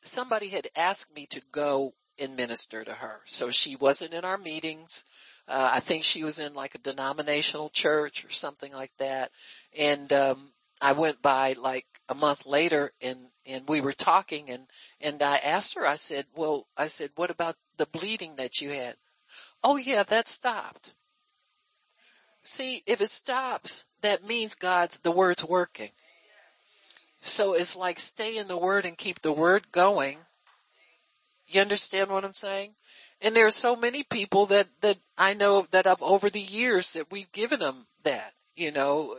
A: somebody had asked me to go and minister to her. So she wasn't in our meetings. Uh, I think she was in like a denominational church or something like that. And, um, I went by like a month later and, and we were talking and, and I asked her, I said, well, I said, what about the bleeding that you had? Oh yeah, that stopped. See, if it stops, that means God's, the word's working. So it's like stay in the word and keep the word going. You understand what I'm saying? And there are so many people that, that I know that I've over the years that we've given them that, you know,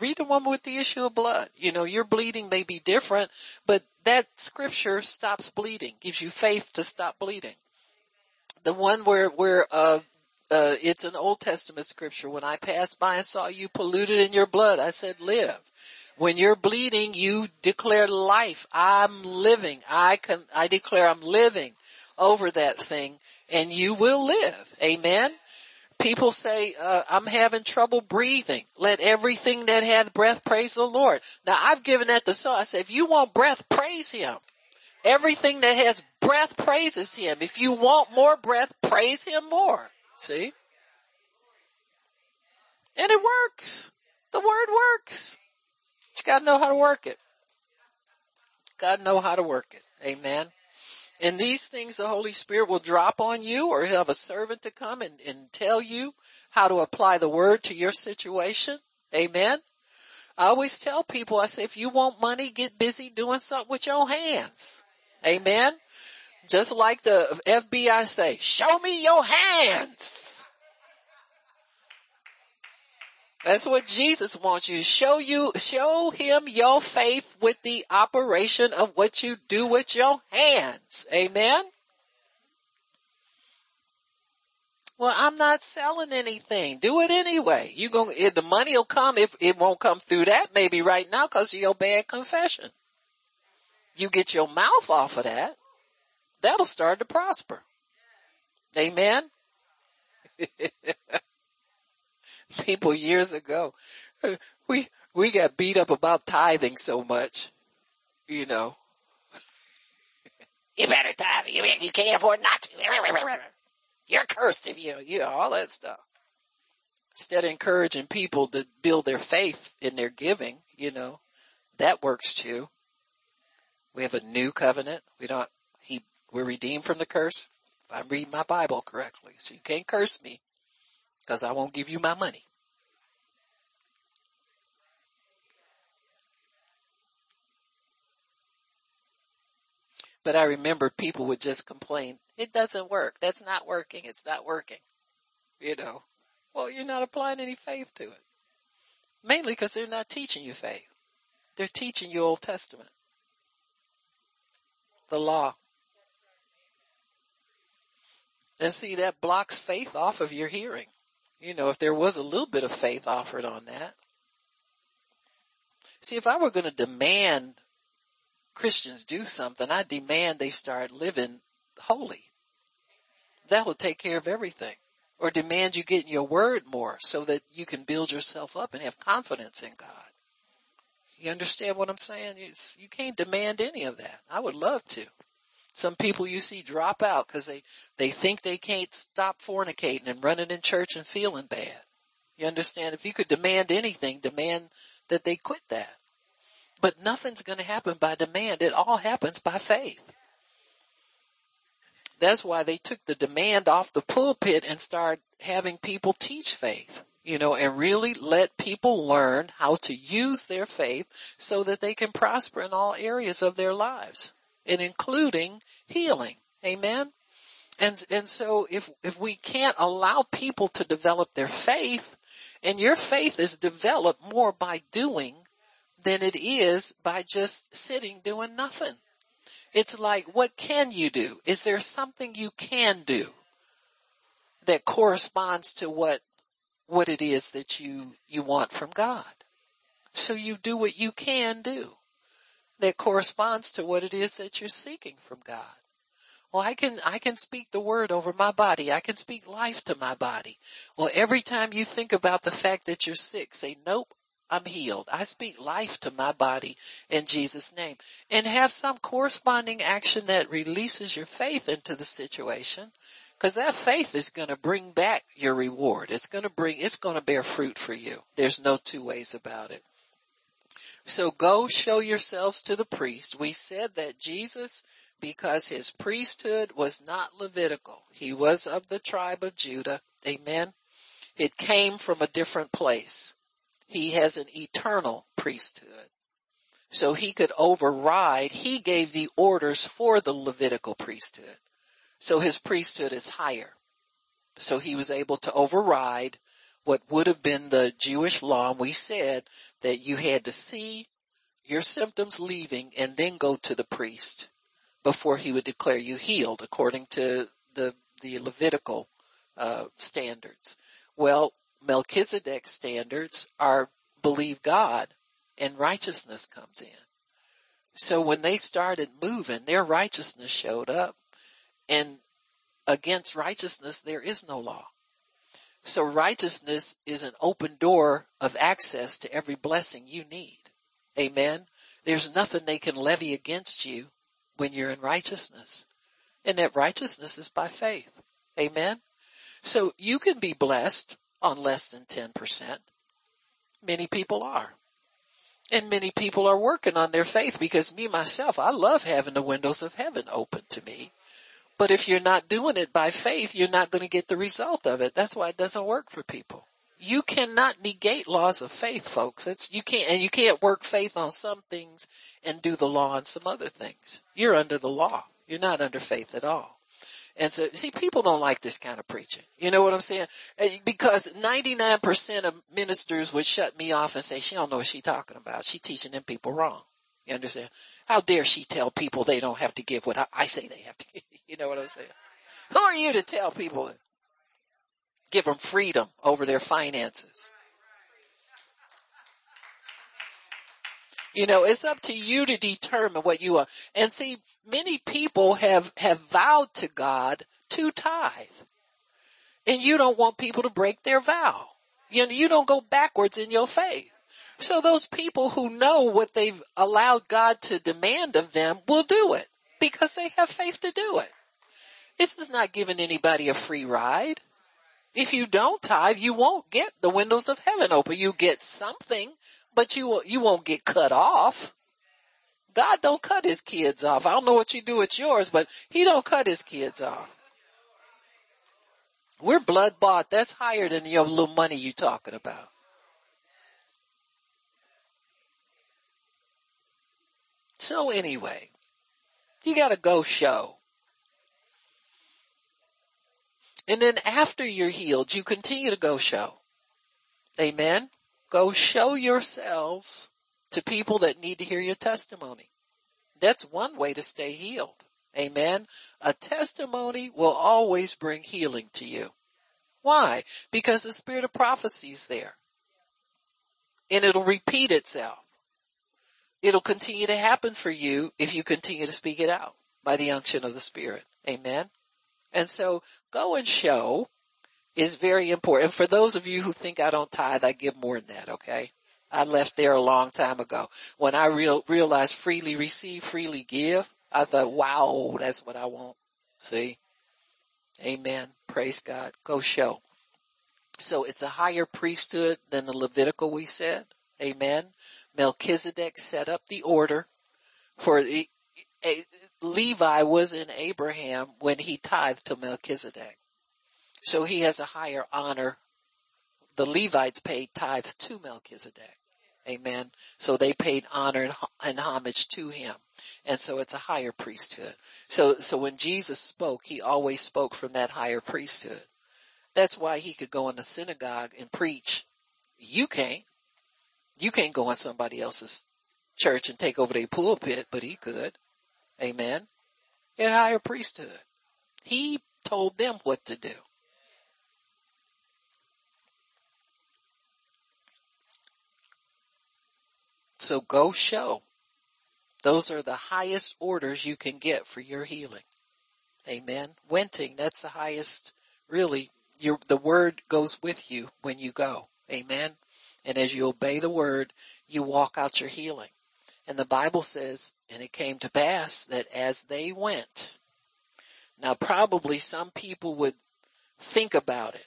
A: read the woman with the issue of blood. You know, your bleeding may be different, but that scripture stops bleeding, gives you faith to stop bleeding the one where, where, uh, uh, it's an Old Testament scripture. When I passed by and saw you polluted in your blood, I said live. When you're bleeding, you declare life. I'm living. I can, I declare I'm living over that thing and you will live. Amen. People say, uh, I'm having trouble breathing. Let everything that hath breath praise the Lord. Now I've given that to so I said, if you want breath, praise him. Everything that has breath praises him. If you want more breath, praise him more. See? And it works. The word works. But you gotta know how to work it. Gotta know how to work it. Amen. And these things the Holy Spirit will drop on you or have a servant to come and, and tell you how to apply the word to your situation. Amen. I always tell people, I say, if you want money, get busy doing something with your hands. Amen. Just like the FBI say, show me your hands. That's what Jesus wants you. Show you, show him your faith with the operation of what you do with your hands. Amen. Well, I'm not selling anything. Do it anyway. You going the money will come if it won't come through that maybe right now because of your bad confession. You get your mouth off of that. That'll start to prosper. Amen. <laughs> <laughs> People years ago, <laughs> we, we got beat up about tithing so much, you know. <laughs> you better tithe. You, you can't afford not to. You're cursed if you, you know, all that stuff. Instead of encouraging people to build their faith in their giving, you know, that works too. We have a new covenant. We don't, he, we're redeemed from the curse. If I'm reading my Bible correctly. So you can't curse me because I won't give you my money. But I remember people would just complain, it doesn't work. That's not working. It's not working. You know, well, you're not applying any faith to it. Mainly because they're not teaching you faith. They're teaching you Old Testament. The law. And see, that blocks faith off of your hearing. You know, if there was a little bit of faith offered on that. See, if I were going to demand Christians do something, I demand they start living holy. That will take care of everything. Or demand you get in your word more so that you can build yourself up and have confidence in God. You understand what I'm saying? It's, you can't demand any of that. I would love to. Some people you see drop out because they, they think they can't stop fornicating and running in church and feeling bad. You understand? If you could demand anything, demand that they quit that. But nothing's going to happen by demand. It all happens by faith. That's why they took the demand off the pulpit and started having people teach faith, you know, and really let people learn how to use their faith so that they can prosper in all areas of their lives and including healing. Amen. And, and so if, if we can't allow people to develop their faith and your faith is developed more by doing than it is by just sitting doing nothing. It's like, what can you do? Is there something you can do that corresponds to what, what it is that you, you want from God? So you do what you can do that corresponds to what it is that you're seeking from God. Well, I can, I can speak the word over my body. I can speak life to my body. Well, every time you think about the fact that you're sick, say, nope, I'm healed. I speak life to my body in Jesus name and have some corresponding action that releases your faith into the situation. Cause that faith is going to bring back your reward. It's going to bring, it's going to bear fruit for you. There's no two ways about it. So go show yourselves to the priest. We said that Jesus, because his priesthood was not Levitical, he was of the tribe of Judah. Amen. It came from a different place. He has an eternal priesthood. So he could override, he gave the orders for the Levitical priesthood. So his priesthood is higher. So he was able to override what would have been the Jewish law. And we said that you had to see your symptoms leaving and then go to the priest before he would declare you healed according to the, the Levitical, uh, standards. Well, Melchizedek standards are believe God and righteousness comes in. So when they started moving, their righteousness showed up and against righteousness there is no law. So righteousness is an open door of access to every blessing you need. Amen. There's nothing they can levy against you when you're in righteousness. And that righteousness is by faith. Amen. So you can be blessed on less than 10%. Many people are. And many people are working on their faith because me myself, I love having the windows of heaven open to me. But if you're not doing it by faith, you're not going to get the result of it. That's why it doesn't work for people. You cannot negate laws of faith, folks. It's, you can't, and you can't work faith on some things and do the law on some other things. You're under the law. You're not under faith at all. And so, see, people don't like this kind of preaching. You know what I'm saying? Eh, because 99% of ministers would shut me off and say, she don't know what she's talking about. She teaching them people wrong. You understand? How dare she tell people they don't have to give what I, I say they have to give? <laughs> You know what I'm saying? Who are you to tell people? Give them freedom over their finances. You know, it's up to you to determine what you are. And see, many people have, have vowed to God to tithe. And you don't want people to break their vow. You know, you don't go backwards in your faith. So those people who know what they've allowed God to demand of them will do it because they have faith to do it. This is not giving anybody a free ride. If you don't tithe, you won't get the windows of heaven open. You get something, but you, you won't get cut off. God don't cut his kids off. I don't know what you do with yours, but he don't cut his kids off. We're blood bought. That's higher than your little money you talking about. So anyway, you gotta go show. And then after you're healed, you continue to go show. Amen. Go show yourselves to people that need to hear your testimony. That's one way to stay healed. Amen. A testimony will always bring healing to you. Why? Because the spirit of prophecy is there. And it'll repeat itself. It'll continue to happen for you if you continue to speak it out by the unction of the spirit. Amen. And so go and show is very important. For those of you who think I don't tithe, I give more than that, okay? I left there a long time ago. When I real, realized freely receive, freely give, I thought, wow, that's what I want. See? Amen. Praise God. Go show. So it's a higher priesthood than the Levitical we said. Amen. Melchizedek set up the order for the, Levi was in Abraham when he tithed to Melchizedek. So he has a higher honor. The Levites paid tithes to Melchizedek. Amen. So they paid honor and homage to him. And so it's a higher priesthood. So, so when Jesus spoke, he always spoke from that higher priesthood. That's why he could go in the synagogue and preach. You can't. You can't go in somebody else's church and take over their pulpit, but he could. Amen. Had higher priesthood. He told them what to do. So go show. Those are the highest orders you can get for your healing. Amen. Wenting, that's the highest, really, your, the word goes with you when you go. Amen. And as you obey the word, you walk out your healing. And the Bible says, and it came to pass that as they went, now probably some people would think about it.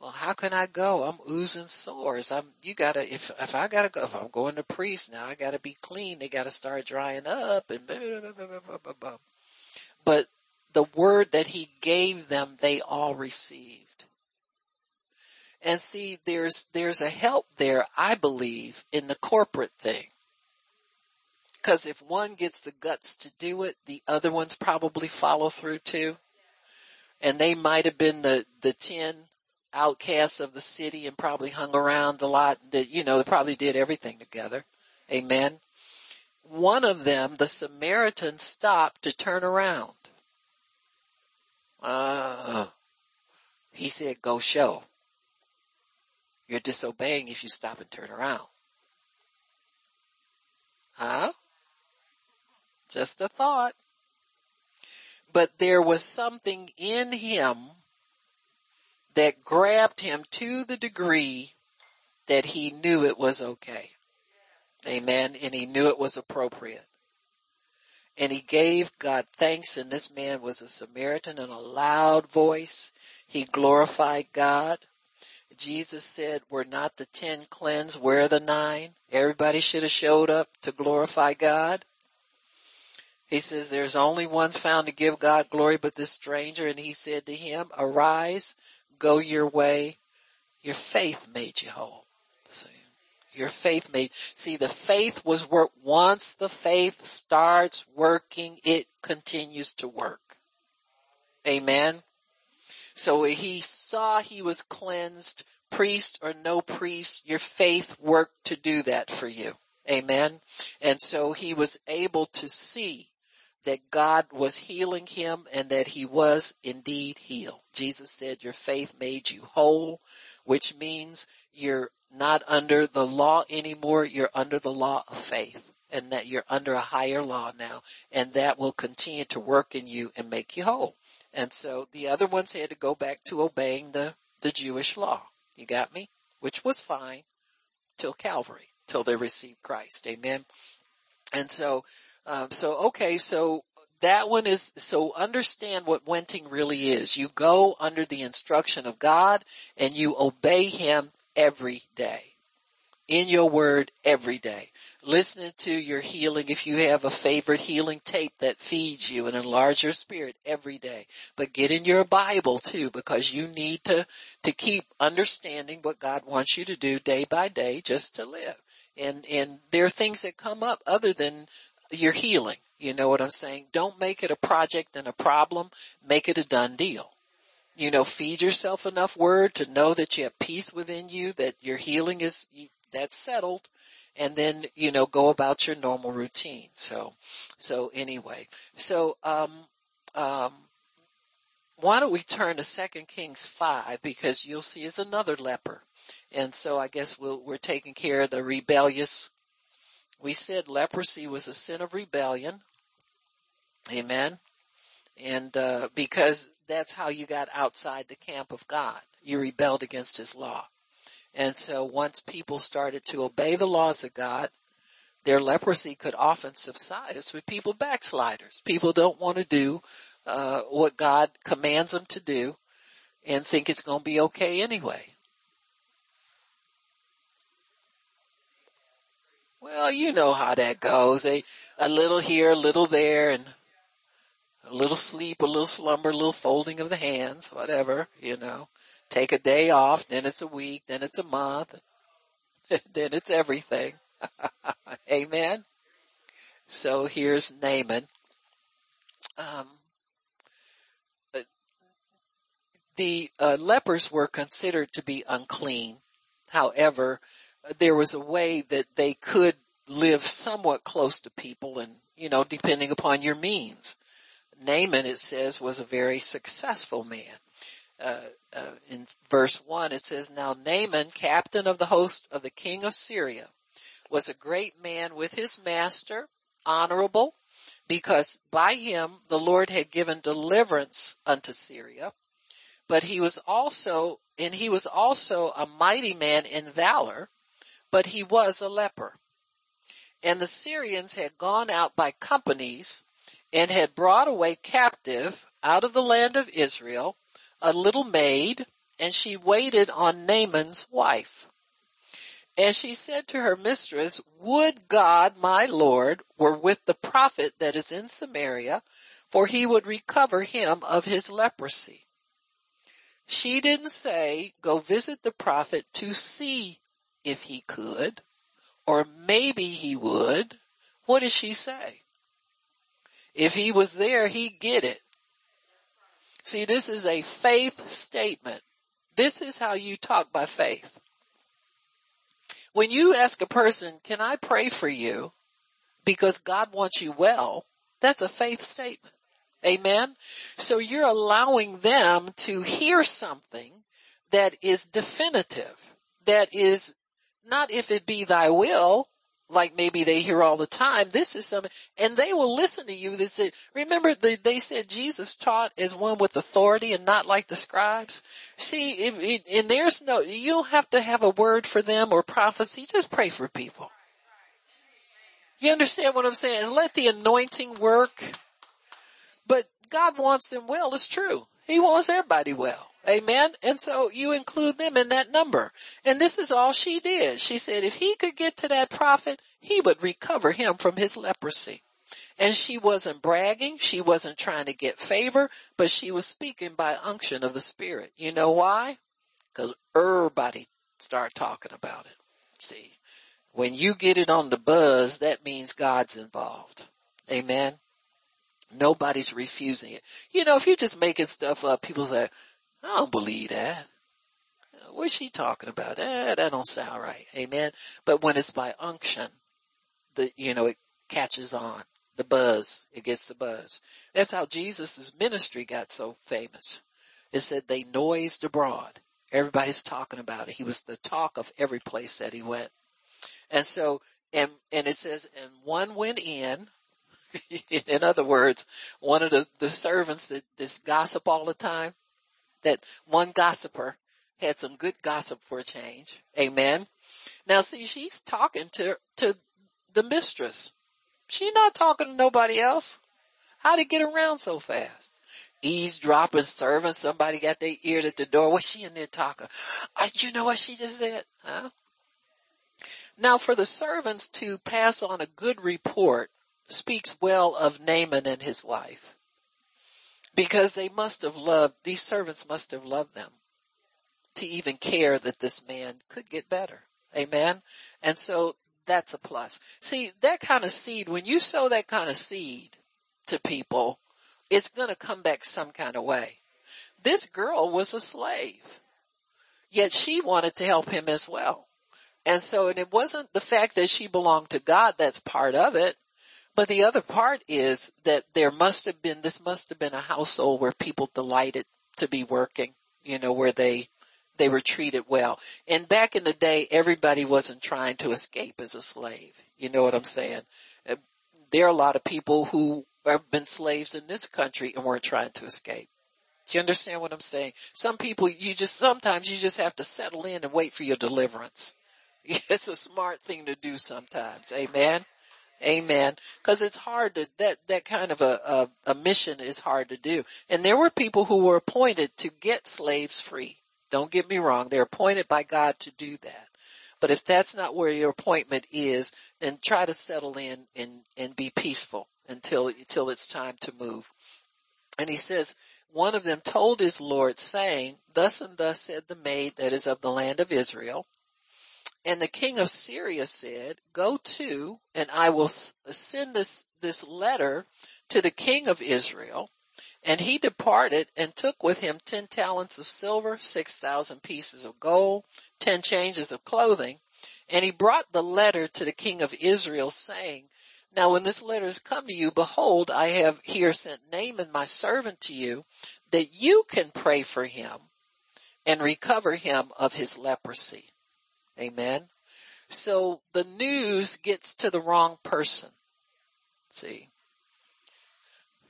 A: Well, how can I go? I'm oozing sores. I'm, you gotta, if, if I gotta go, if I'm going to priest now, I gotta be clean. They gotta start drying up and blah, blah, blah, But the word that he gave them, they all received. And see, there's, there's a help there, I believe, in the corporate thing. Cause if one gets the guts to do it, the other ones probably follow through too. And they might have been the, the 10 outcasts of the city and probably hung around a lot that, you know, they probably did everything together. Amen. One of them, the Samaritan stopped to turn around. Uh, he said, go show. You're disobeying if you stop and turn around. Huh? Just a thought. But there was something in him that grabbed him to the degree that he knew it was okay. Amen. And he knew it was appropriate. And he gave God thanks and this man was a Samaritan in a loud voice. He glorified God. Jesus said, "We're not the ten cleansed, where the nine? Everybody should have showed up to glorify God. He says, there's only one found to give God glory but this stranger. And he said to him, arise, go your way. Your faith made you whole. See, your faith made, see the faith was work. Once the faith starts working, it continues to work. Amen. So he saw he was cleansed, priest or no priest, your faith worked to do that for you. Amen. And so he was able to see that God was healing him and that he was indeed healed. Jesus said, your faith made you whole, which means you're not under the law anymore. You're under the law of faith and that you're under a higher law now and that will continue to work in you and make you whole. And so the other ones had to go back to obeying the, the Jewish law. You got me? Which was fine till Calvary, till they received Christ. Amen. And so, um, so okay, so that one is, so understand what wenting really is. You go under the instruction of God and you obey Him every day. In your word every day. Listening to your healing if you have a favorite healing tape that feeds you and enlarge your spirit every day. But get in your Bible too because you need to, to keep understanding what God wants you to do day by day just to live. And, and there are things that come up other than your healing. You know what I'm saying? Don't make it a project and a problem. Make it a done deal you know, feed yourself enough word to know that you have peace within you, that your healing is, that's settled, and then, you know, go about your normal routine. So, so anyway, so, um, um, why don't we turn to Second Kings 5 because you'll see is another leper. And so I guess we we are taking care of the rebellious. We said leprosy was a sin of rebellion. Amen. And, uh, because that's how you got outside the camp of God. You rebelled against his law. And so once people started to obey the laws of God, their leprosy could often subside. It's with people backsliders. People don't want to do uh, what God commands them to do and think it's going to be okay anyway. Well, you know how that goes. A, a little here, a little there, and a little sleep, a little slumber, a little folding of the hands, whatever, you know. Take a day off, then it's a week, then it's a month, <laughs> then it's everything. <laughs> Amen. So here's Naaman. Um, uh, the uh, lepers were considered to be unclean. However, there was a way that they could live somewhat close to people and, you know, depending upon your means. Naaman, it says, was a very successful man. Uh, uh, in verse 1 it says, Now Naaman, captain of the host of the king of Syria, was a great man with his master, honorable, because by him the Lord had given deliverance unto Syria, but he was also, and he was also a mighty man in valor, but he was a leper. And the Syrians had gone out by companies and had brought away captive out of the land of Israel a little maid and she waited on Naaman's wife. And she said to her mistress, would God my Lord were with the prophet that is in Samaria, for he would recover him of his leprosy. She didn't say, go visit the prophet to see if he could, or maybe he would. What did she say? If he was there, he'd get it. See, this is a faith statement. This is how you talk by faith. When you ask a person, can I pray for you because God wants you well, that's a faith statement. Amen. So you're allowing them to hear something that is definitive, that is not if it be thy will, like maybe they hear all the time. This is something, and they will listen to you. They said, remember the, they said Jesus taught as one with authority and not like the scribes. See, if, if, and there's no, you don't have to have a word for them or prophecy. Just pray for people. You understand what I'm saying? And let the anointing work. But God wants them well. It's true. He wants everybody well. Amen. And so you include them in that number. And this is all she did. She said if he could get to that prophet, he would recover him from his leprosy. And she wasn't bragging. She wasn't trying to get favor, but she was speaking by unction of the spirit. You know why? Cause everybody start talking about it. See, when you get it on the buzz, that means God's involved. Amen. Nobody's refusing it. You know, if you're just making stuff up, people say, I don't believe that. What's she talking about? Eh, that don't sound right. Amen. But when it's by unction, the, you know, it catches on. The buzz. It gets the buzz. That's how Jesus' ministry got so famous. It said they noised abroad. Everybody's talking about it. He was the talk of every place that he went. And so, and, and it says, and one went in, <laughs> in other words, one of the, the servants that just gossip all the time, that one gossiper had some good gossip for a change. Amen. Now see, she's talking to, to the mistress. She's not talking to nobody else. How'd it get around so fast? Eavesdropping, serving, somebody got their ear at the door. What's she in there talking? Uh, you know what she just said? Huh? Now for the servants to pass on a good report speaks well of Naaman and his wife. Because they must have loved, these servants must have loved them to even care that this man could get better. Amen. And so that's a plus. See, that kind of seed, when you sow that kind of seed to people, it's going to come back some kind of way. This girl was a slave, yet she wanted to help him as well. And so, and it wasn't the fact that she belonged to God that's part of it, but the other part is that there must have been, this must have been a household where people delighted to be working, you know, where they they were treated well. And back in the day, everybody wasn't trying to escape as a slave. You know what I'm saying? Uh, there are a lot of people who have been slaves in this country and weren't trying to escape. Do you understand what I'm saying? Some people, you just, sometimes you just have to settle in and wait for your deliverance. <laughs> It's a smart thing to do sometimes. Amen. Amen. Cause it's hard to, that, that kind of a, a, a mission is hard to do. And there were people who were appointed to get slaves free. Don't get me wrong. They're appointed by God to do that. But if that's not where your appointment is, then try to settle in and, and be peaceful until, until it's time to move. And he says, one of them told his Lord saying, thus and thus said the maid that is of the land of Israel. And the king of Syria said, go to and I will send this, this letter to the king of Israel and he departed and took with him ten talents of silver, six thousand pieces of gold, ten changes of clothing. And he brought the letter to the king of Israel saying, now when this letter has come to you, behold, I have here sent Naaman my servant to you that you can pray for him and recover him of his leprosy. Amen. So the news gets to the wrong person. See,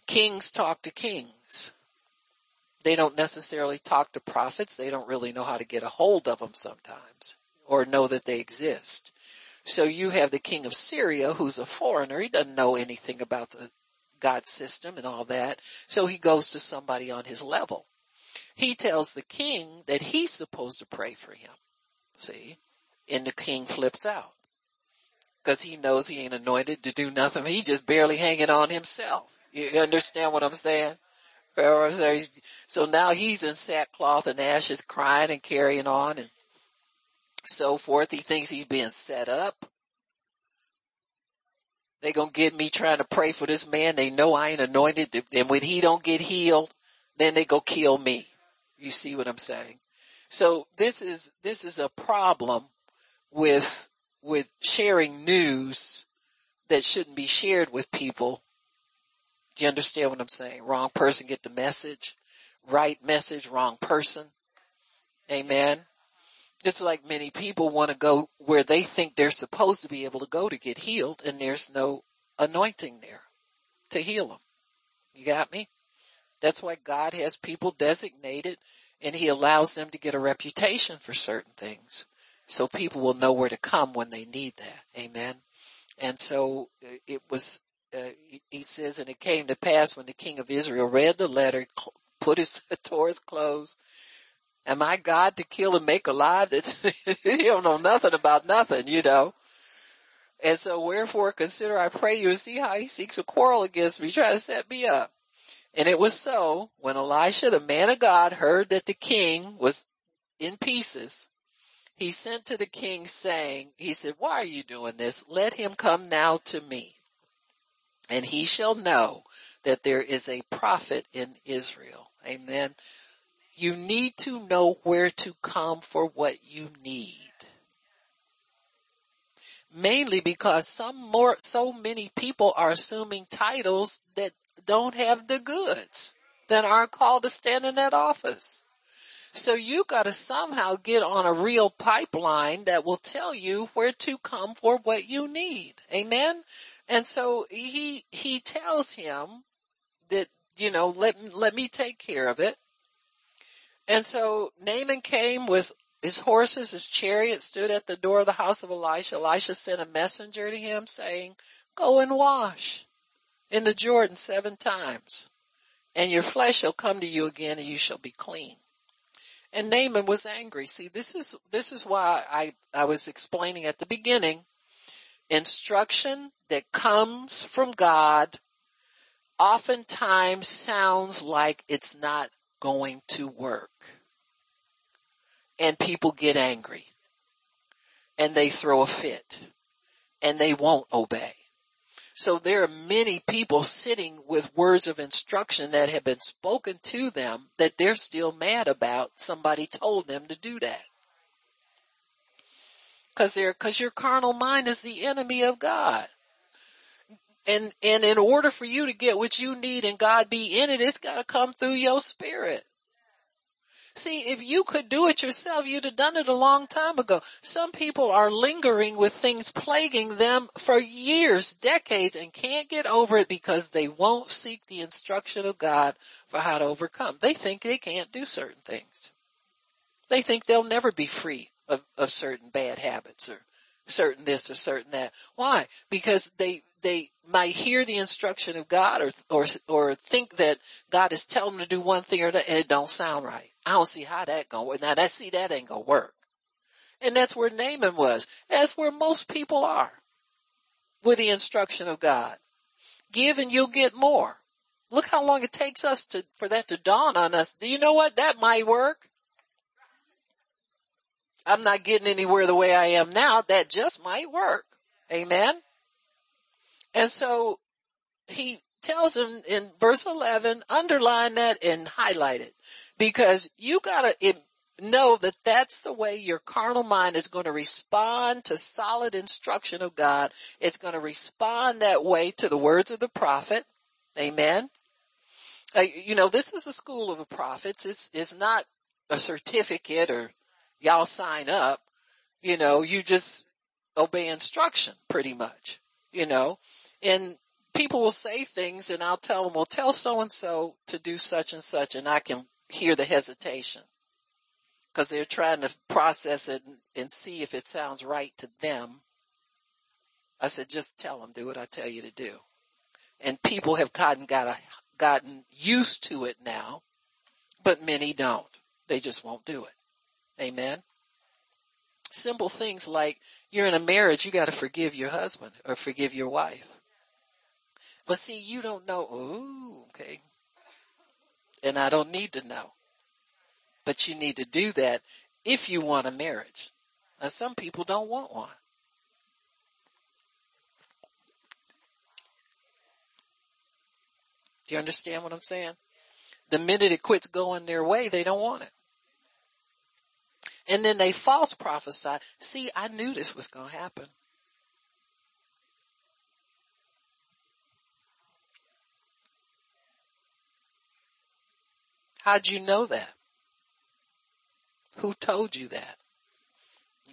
A: Kings talk to kings. They don't necessarily talk to prophets. They don't really know how to get a hold of them sometimes or know that they exist. So you have the king of Syria who's a foreigner. He doesn't know anything about the God system and all that. So he goes to somebody on his level. He tells the king that he's supposed to pray for him. See? And the king flips out. Cause he knows he ain't anointed to do nothing. He just barely hanging on himself. You understand what I'm saying? So now he's in sackcloth and ashes crying and carrying on and so forth. He thinks he's being set up. They gonna get me trying to pray for this man. They know I ain't anointed. And when he don't get healed, then they go kill me. You see what I'm saying? So this is, this is a problem with, with sharing news that shouldn't be shared with people do you understand what I'm saying? Wrong person get the message. Right message, wrong person. Amen. It's like many people want to go where they think they're supposed to be able to go to get healed and there's no anointing there to heal them. You got me? That's why God has people designated and he allows them to get a reputation for certain things. So people will know where to come when they need that. Amen. And so uh, it was uh, he says, and it came to pass when the king of Israel read the letter, put his, <laughs> tore his clothes, am I God to kill and make alive? he <laughs> don't know nothing about nothing, you know. And so wherefore consider I pray you and see how he seeks a quarrel against me, try to set me up. And it was so when Elisha, the man of God, heard that the king was in pieces, he sent to the king saying, he said, why are you doing this? Let him come now to me and he shall know that there is a prophet in Israel. Amen. You need to know where to come for what you need. Mainly because some more, so many people are assuming titles that don't have the goods, that aren't called to stand in that office. So you gotta somehow get on a real pipeline that will tell you where to come for what you need. Amen? And so he, he tells him that, you know, let, let me take care of it. And so Naaman came with his horses, his chariot stood at the door of the house of Elisha. Elisha sent a messenger to him saying, go and wash in the Jordan seven times and your flesh shall come to you again and you shall be clean. And Naaman was angry. See, this is, this is why I, I was explaining at the beginning, instruction that comes from God oftentimes sounds like it's not going to work. And people get angry. And they throw a fit. And they won't obey. So there are many people sitting with words of instruction that have been spoken to them that they're still mad about somebody told them to do that. Cause they're, cause your carnal mind is the enemy of God. And, and in order for you to get what you need and God be in it, it's gotta come through your spirit. See, if you could do it yourself, you'd have done it a long time ago. Some people are lingering with things plaguing them for years, decades, and can't get over it because they won't seek the instruction of God for how to overcome. They think they can't do certain things. They think they'll never be free of, of certain bad habits or certain this or certain that. Why? Because they, they might hear the instruction of God or, or, or think that God is telling them to do one thing or that and it don't sound right. I don't see how that gonna work. Now that, see, that ain't gonna work. And that's where Naaman was. That's where most people are with the instruction of God. Give and you'll get more. Look how long it takes us to, for that to dawn on us. Do you know what? That might work. I'm not getting anywhere the way I am now. That just might work. Amen. And so he tells him in verse 11, underline that and highlight it because you gotta know that that's the way your carnal mind is going to respond to solid instruction of God. It's going to respond that way to the words of the prophet. Amen. Uh, you know, this is a school of the prophets. It's, it's not a certificate or y'all sign up. You know, you just obey instruction pretty much, you know, and people will say things and I'll tell them, well, tell so and so to do such and such and I can hear the hesitation because they're trying to process it and, see if it sounds right to them. I said, just tell them, do what I tell you to do. And people have gotten, got a, gotten used to it now, but many don't. They just won't do it. Amen. Simple things like you're in a marriage, you gotta forgive your husband or forgive your wife. But see, you don't know, ooh, okay, and I don't need to know. But you need to do that if you want a marriage. Now some people don't want one. Do you understand what I'm saying? The minute it quits going their way, they don't want it. And then they false prophesy. See, I knew this was going to happen. How'd you know that? Who told you that?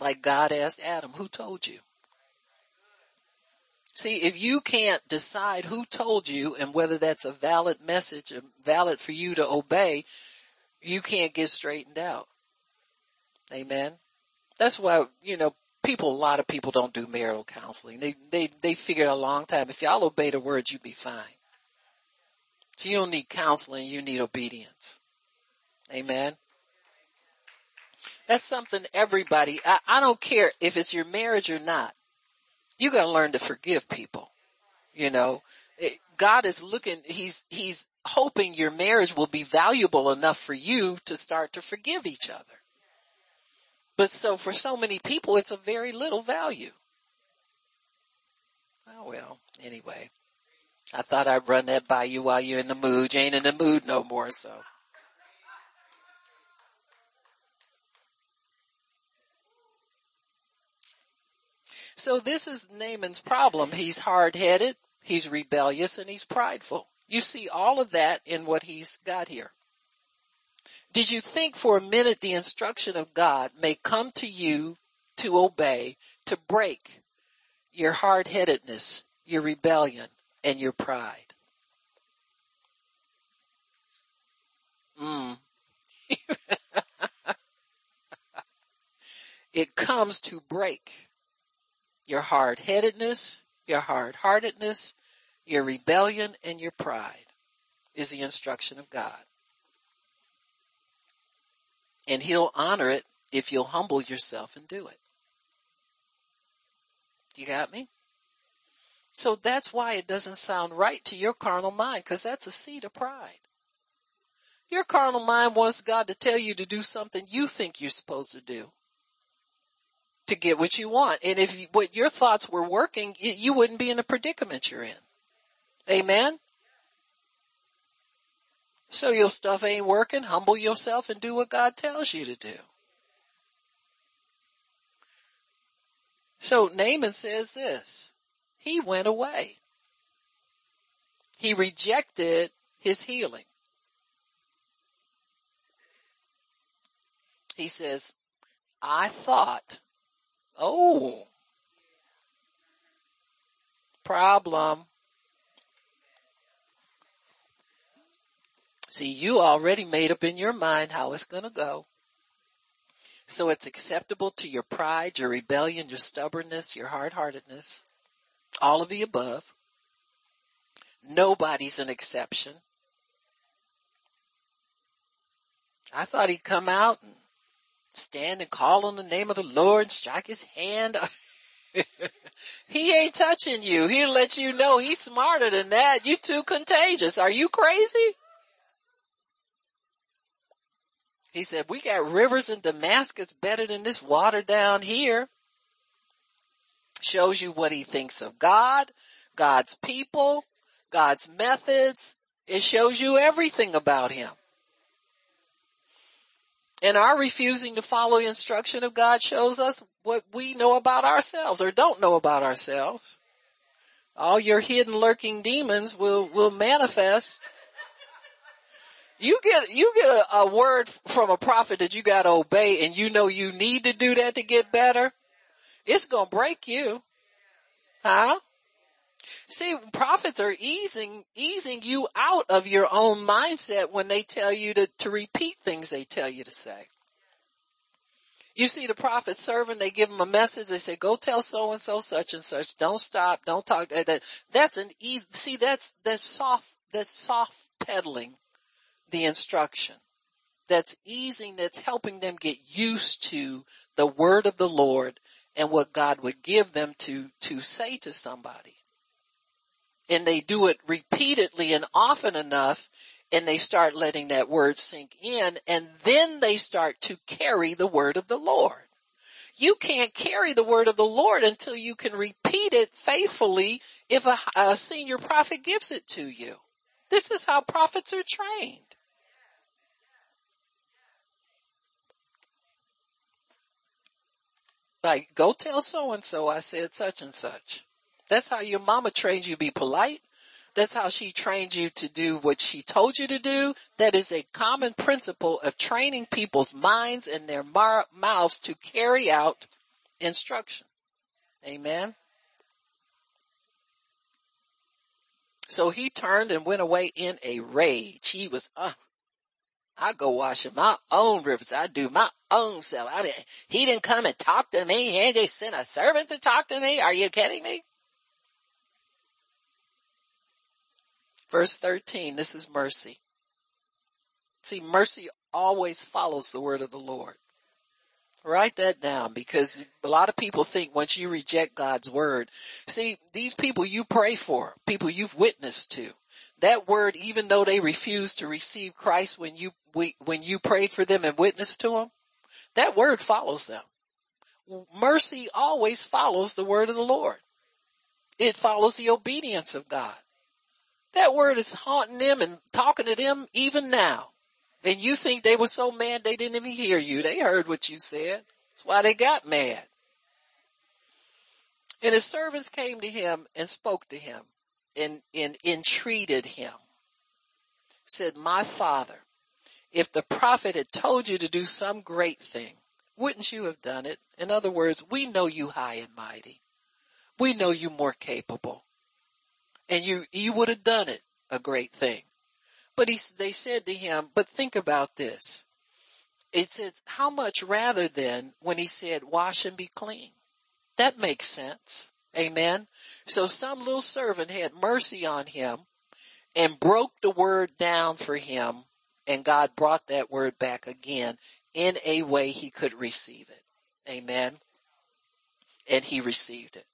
A: Like God asked Adam, who told you? See, if you can't decide who told you and whether that's a valid message, or valid for you to obey, you can't get straightened out. Amen. That's why, you know, people, a lot of people don't do marital counseling. They, they, they figured a long time, if y'all obey the word, you'd be fine. So you don't need counseling, you need obedience. Amen. That's something everybody, I, I don't care if it's your marriage or not. You gotta learn to forgive people. You know, it, God is looking, he's, he's hoping your marriage will be valuable enough for you to start to forgive each other. But so for so many people, it's a very little value. Oh well, anyway. I thought I'd run that by you while you're in the mood. You ain't in the mood no more, so. So this is Naaman's problem. He's hard-headed, he's rebellious, and he's prideful. You see all of that in what he's got here. Did you think for a minute the instruction of God may come to you to obey, to break your hard-headedness, your rebellion, and your pride? Mm. <laughs> it comes to break your hard-headedness, your hard-heartedness, your rebellion, and your pride is the instruction of God. And he'll honor it if you'll humble yourself and do it. You got me? So that's why it doesn't sound right to your carnal mind, because that's a seed of pride. Your carnal mind wants God to tell you to do something you think you're supposed to do to get what you want. And if you, what your thoughts were working, you wouldn't be in the predicament you're in. Amen? So your stuff ain't working, humble yourself and do what God tells you to do. So Naaman says this, he went away. He rejected his healing. He says, I thought, oh, problem. See, you already made up in your mind how it's going to go. So it's acceptable to your pride, your rebellion, your stubbornness, your hard-heartedness, all of the above. Nobody's an exception. I thought he'd come out and stand and call on the name of the Lord strike his hand. <laughs> he ain't touching you. He'll let you know he's smarter than that. You too contagious. Are you crazy? He said, we got rivers in Damascus better than this water down here. Shows you what he thinks of God, God's people, God's methods. It shows you everything about him. And our refusing to follow the instruction of God shows us what we know about ourselves or don't know about ourselves. All your hidden lurking demons will, will manifest. You get, you get a, a word from a prophet that you gotta obey and you know you need to do that to get better. It's gonna break you. Huh? See, prophets are easing, easing you out of your own mindset when they tell you to, to repeat things they tell you to say. You see the prophet serving, they give them a message, they say, go tell so and so such and such, don't stop, don't talk, that, that's an easy, see that's, that's soft, that's soft pedaling the instruction. That's easing, that's helping them get used to the word of the Lord and what God would give them to, to say to somebody and they do it repeatedly and often enough and they start letting that word sink in and then they start to carry the word of the Lord. You can't carry the word of the Lord until you can repeat it faithfully if a, a senior prophet gives it to you. This is how prophets are trained. Like, go tell so and so I said such and such. That's how your mama trained you to be polite. That's how she trained you to do what she told you to do. That is a common principle of training people's minds and their mar- mouths to carry out instruction. Amen. So he turned and went away in a rage. He was, uh, I go wash in my own rivers. I do my own self. I mean, he didn't come and talk to me. He they sent a servant to talk to me. Are you kidding me? Verse 13, this is mercy. See, mercy always follows the word of the Lord. Write that down because a lot of people think once you reject God's word, see, these people you pray for, people you've witnessed to, that word, even though they refused to receive Christ when you, when you prayed for them and witnessed to them, that word follows them. Mercy always follows the word of the Lord. It follows the obedience of God. That word is haunting them and talking to them even now. And you think they were so mad they didn't even hear you. They heard what you said. That's why they got mad. And his servants came to him and spoke to him and, and entreated him. Said, my father, if the prophet had told you to do some great thing, wouldn't you have done it? In other words, we know you high and mighty. We know you more capable. And you, you would have done it, a great thing. But he, they said to him, but think about this. It says, how much rather than when he said, wash and be clean? That makes sense. Amen. So some little servant had mercy on him and broke the word down for him and God brought that word back again in a way he could receive it. Amen. And he received it.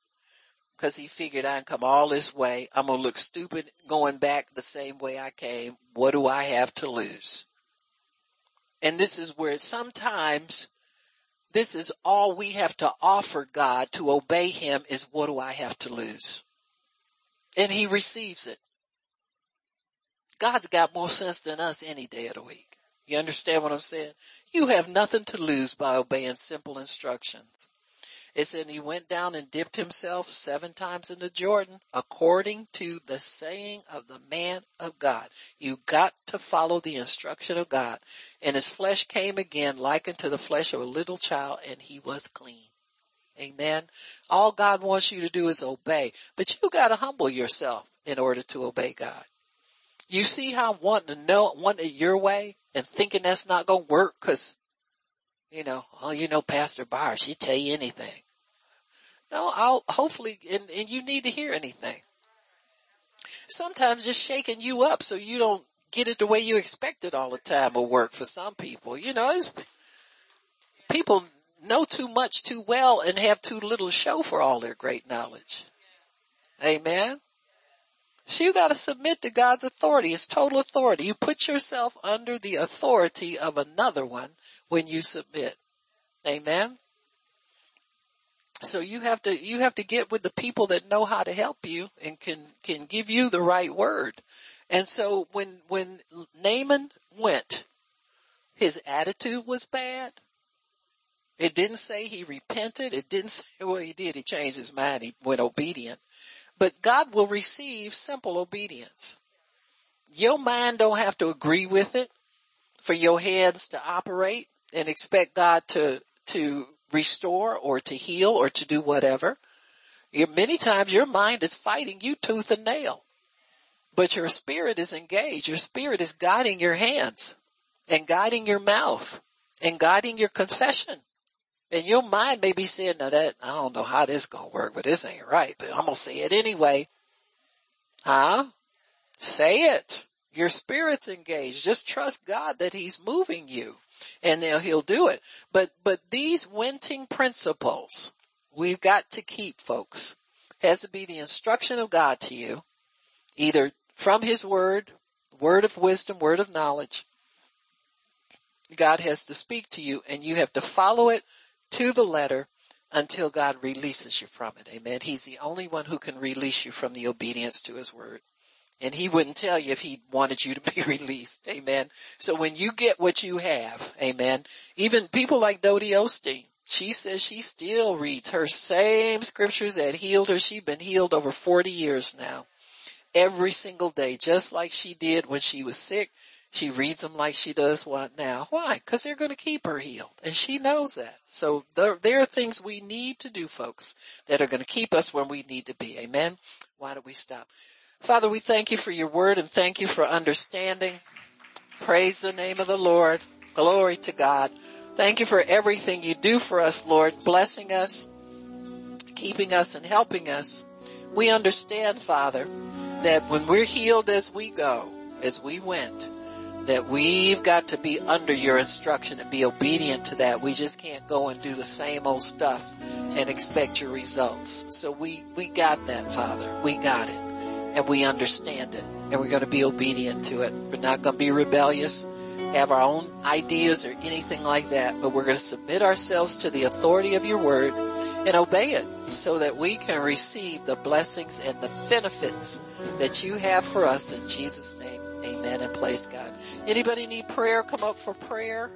A: Cause he figured I'd come all this way. I'm going to look stupid going back the same way I came. What do I have to lose? And this is where sometimes this is all we have to offer God to obey him is what do I have to lose? And he receives it. God's got more sense than us any day of the week. You understand what I'm saying? You have nothing to lose by obeying simple instructions. It said he went down and dipped himself seven times in the Jordan according to the saying of the man of God. You got to follow the instruction of God. And his flesh came again like unto the flesh of a little child and he was clean. Amen. All God wants you to do is obey, but you gotta humble yourself in order to obey God. You see how wanting to know, wanting your way and thinking that's not going to work because, you know, oh, you know, Pastor Barr, she tell you anything. No, I'll hopefully, and, and you need to hear anything. Sometimes just shaking you up so you don't get it the way you expect it all the time will work for some people. You know, it's, people know too much too well and have too little show for all their great knowledge. Amen. So you gotta submit to God's authority. It's total authority. You put yourself under the authority of another one when you submit. Amen. So you have to, you have to get with the people that know how to help you and can, can give you the right word. And so when, when Naaman went, his attitude was bad. It didn't say he repented. It didn't <laughs> say, well, he did. He changed his mind. He went obedient. But God will receive simple obedience. Your mind don't have to agree with it for your hands to operate and expect God to, to restore or to heal or to do whatever. many times your mind is fighting you tooth and nail, but your spirit is engaged. Your spirit is guiding your hands and guiding your mouth and guiding your confession. And your mind may be saying, now that, I don't know how this gonna work, but this ain't right, but I'm gonna say it anyway. Huh? Say it. Your spirit's engaged. Just trust God that He's moving you and then He'll do it. But, but these winting principles we've got to keep folks has to be the instruction of God to you, either from His word, word of wisdom, word of knowledge. God has to speak to you and you have to follow it to the letter until God releases you from it. Amen. He's the only one who can release you from the obedience to his word. And he wouldn't tell you if he wanted you to be <laughs> released. Amen. So when you get what you have, amen, even people like Dodie Osteen, she says she still reads her same scriptures that healed her. She's been healed over 40 years now. Every single day, just like she did when she was sick. She reads them like she does what now. Why? Cause they're going to keep her healed and she knows that. So there, there, are things we need to do folks that are going to keep us where we need to be. Amen. Why don't we stop? Father, we thank you for your word and thank you for understanding. Praise the name of the Lord. Glory to God. Thank you for everything you do for us, Lord, blessing us, keeping us and helping us. We understand, Father, that when we're healed as we go, as we went, that we've got to be under your instruction and be obedient to that. We just can't go and do the same old stuff and expect your results. So we, we got that, Father. We got it and we understand it and we're going to be obedient to it. We're not going to be rebellious, have our own ideas or anything like that, but we're going to submit ourselves to the authority of your word and obey it so that we can receive the blessings and the benefits that you have for us in Jesus name. Amen and praise God. Anybody need prayer? Come up for prayer.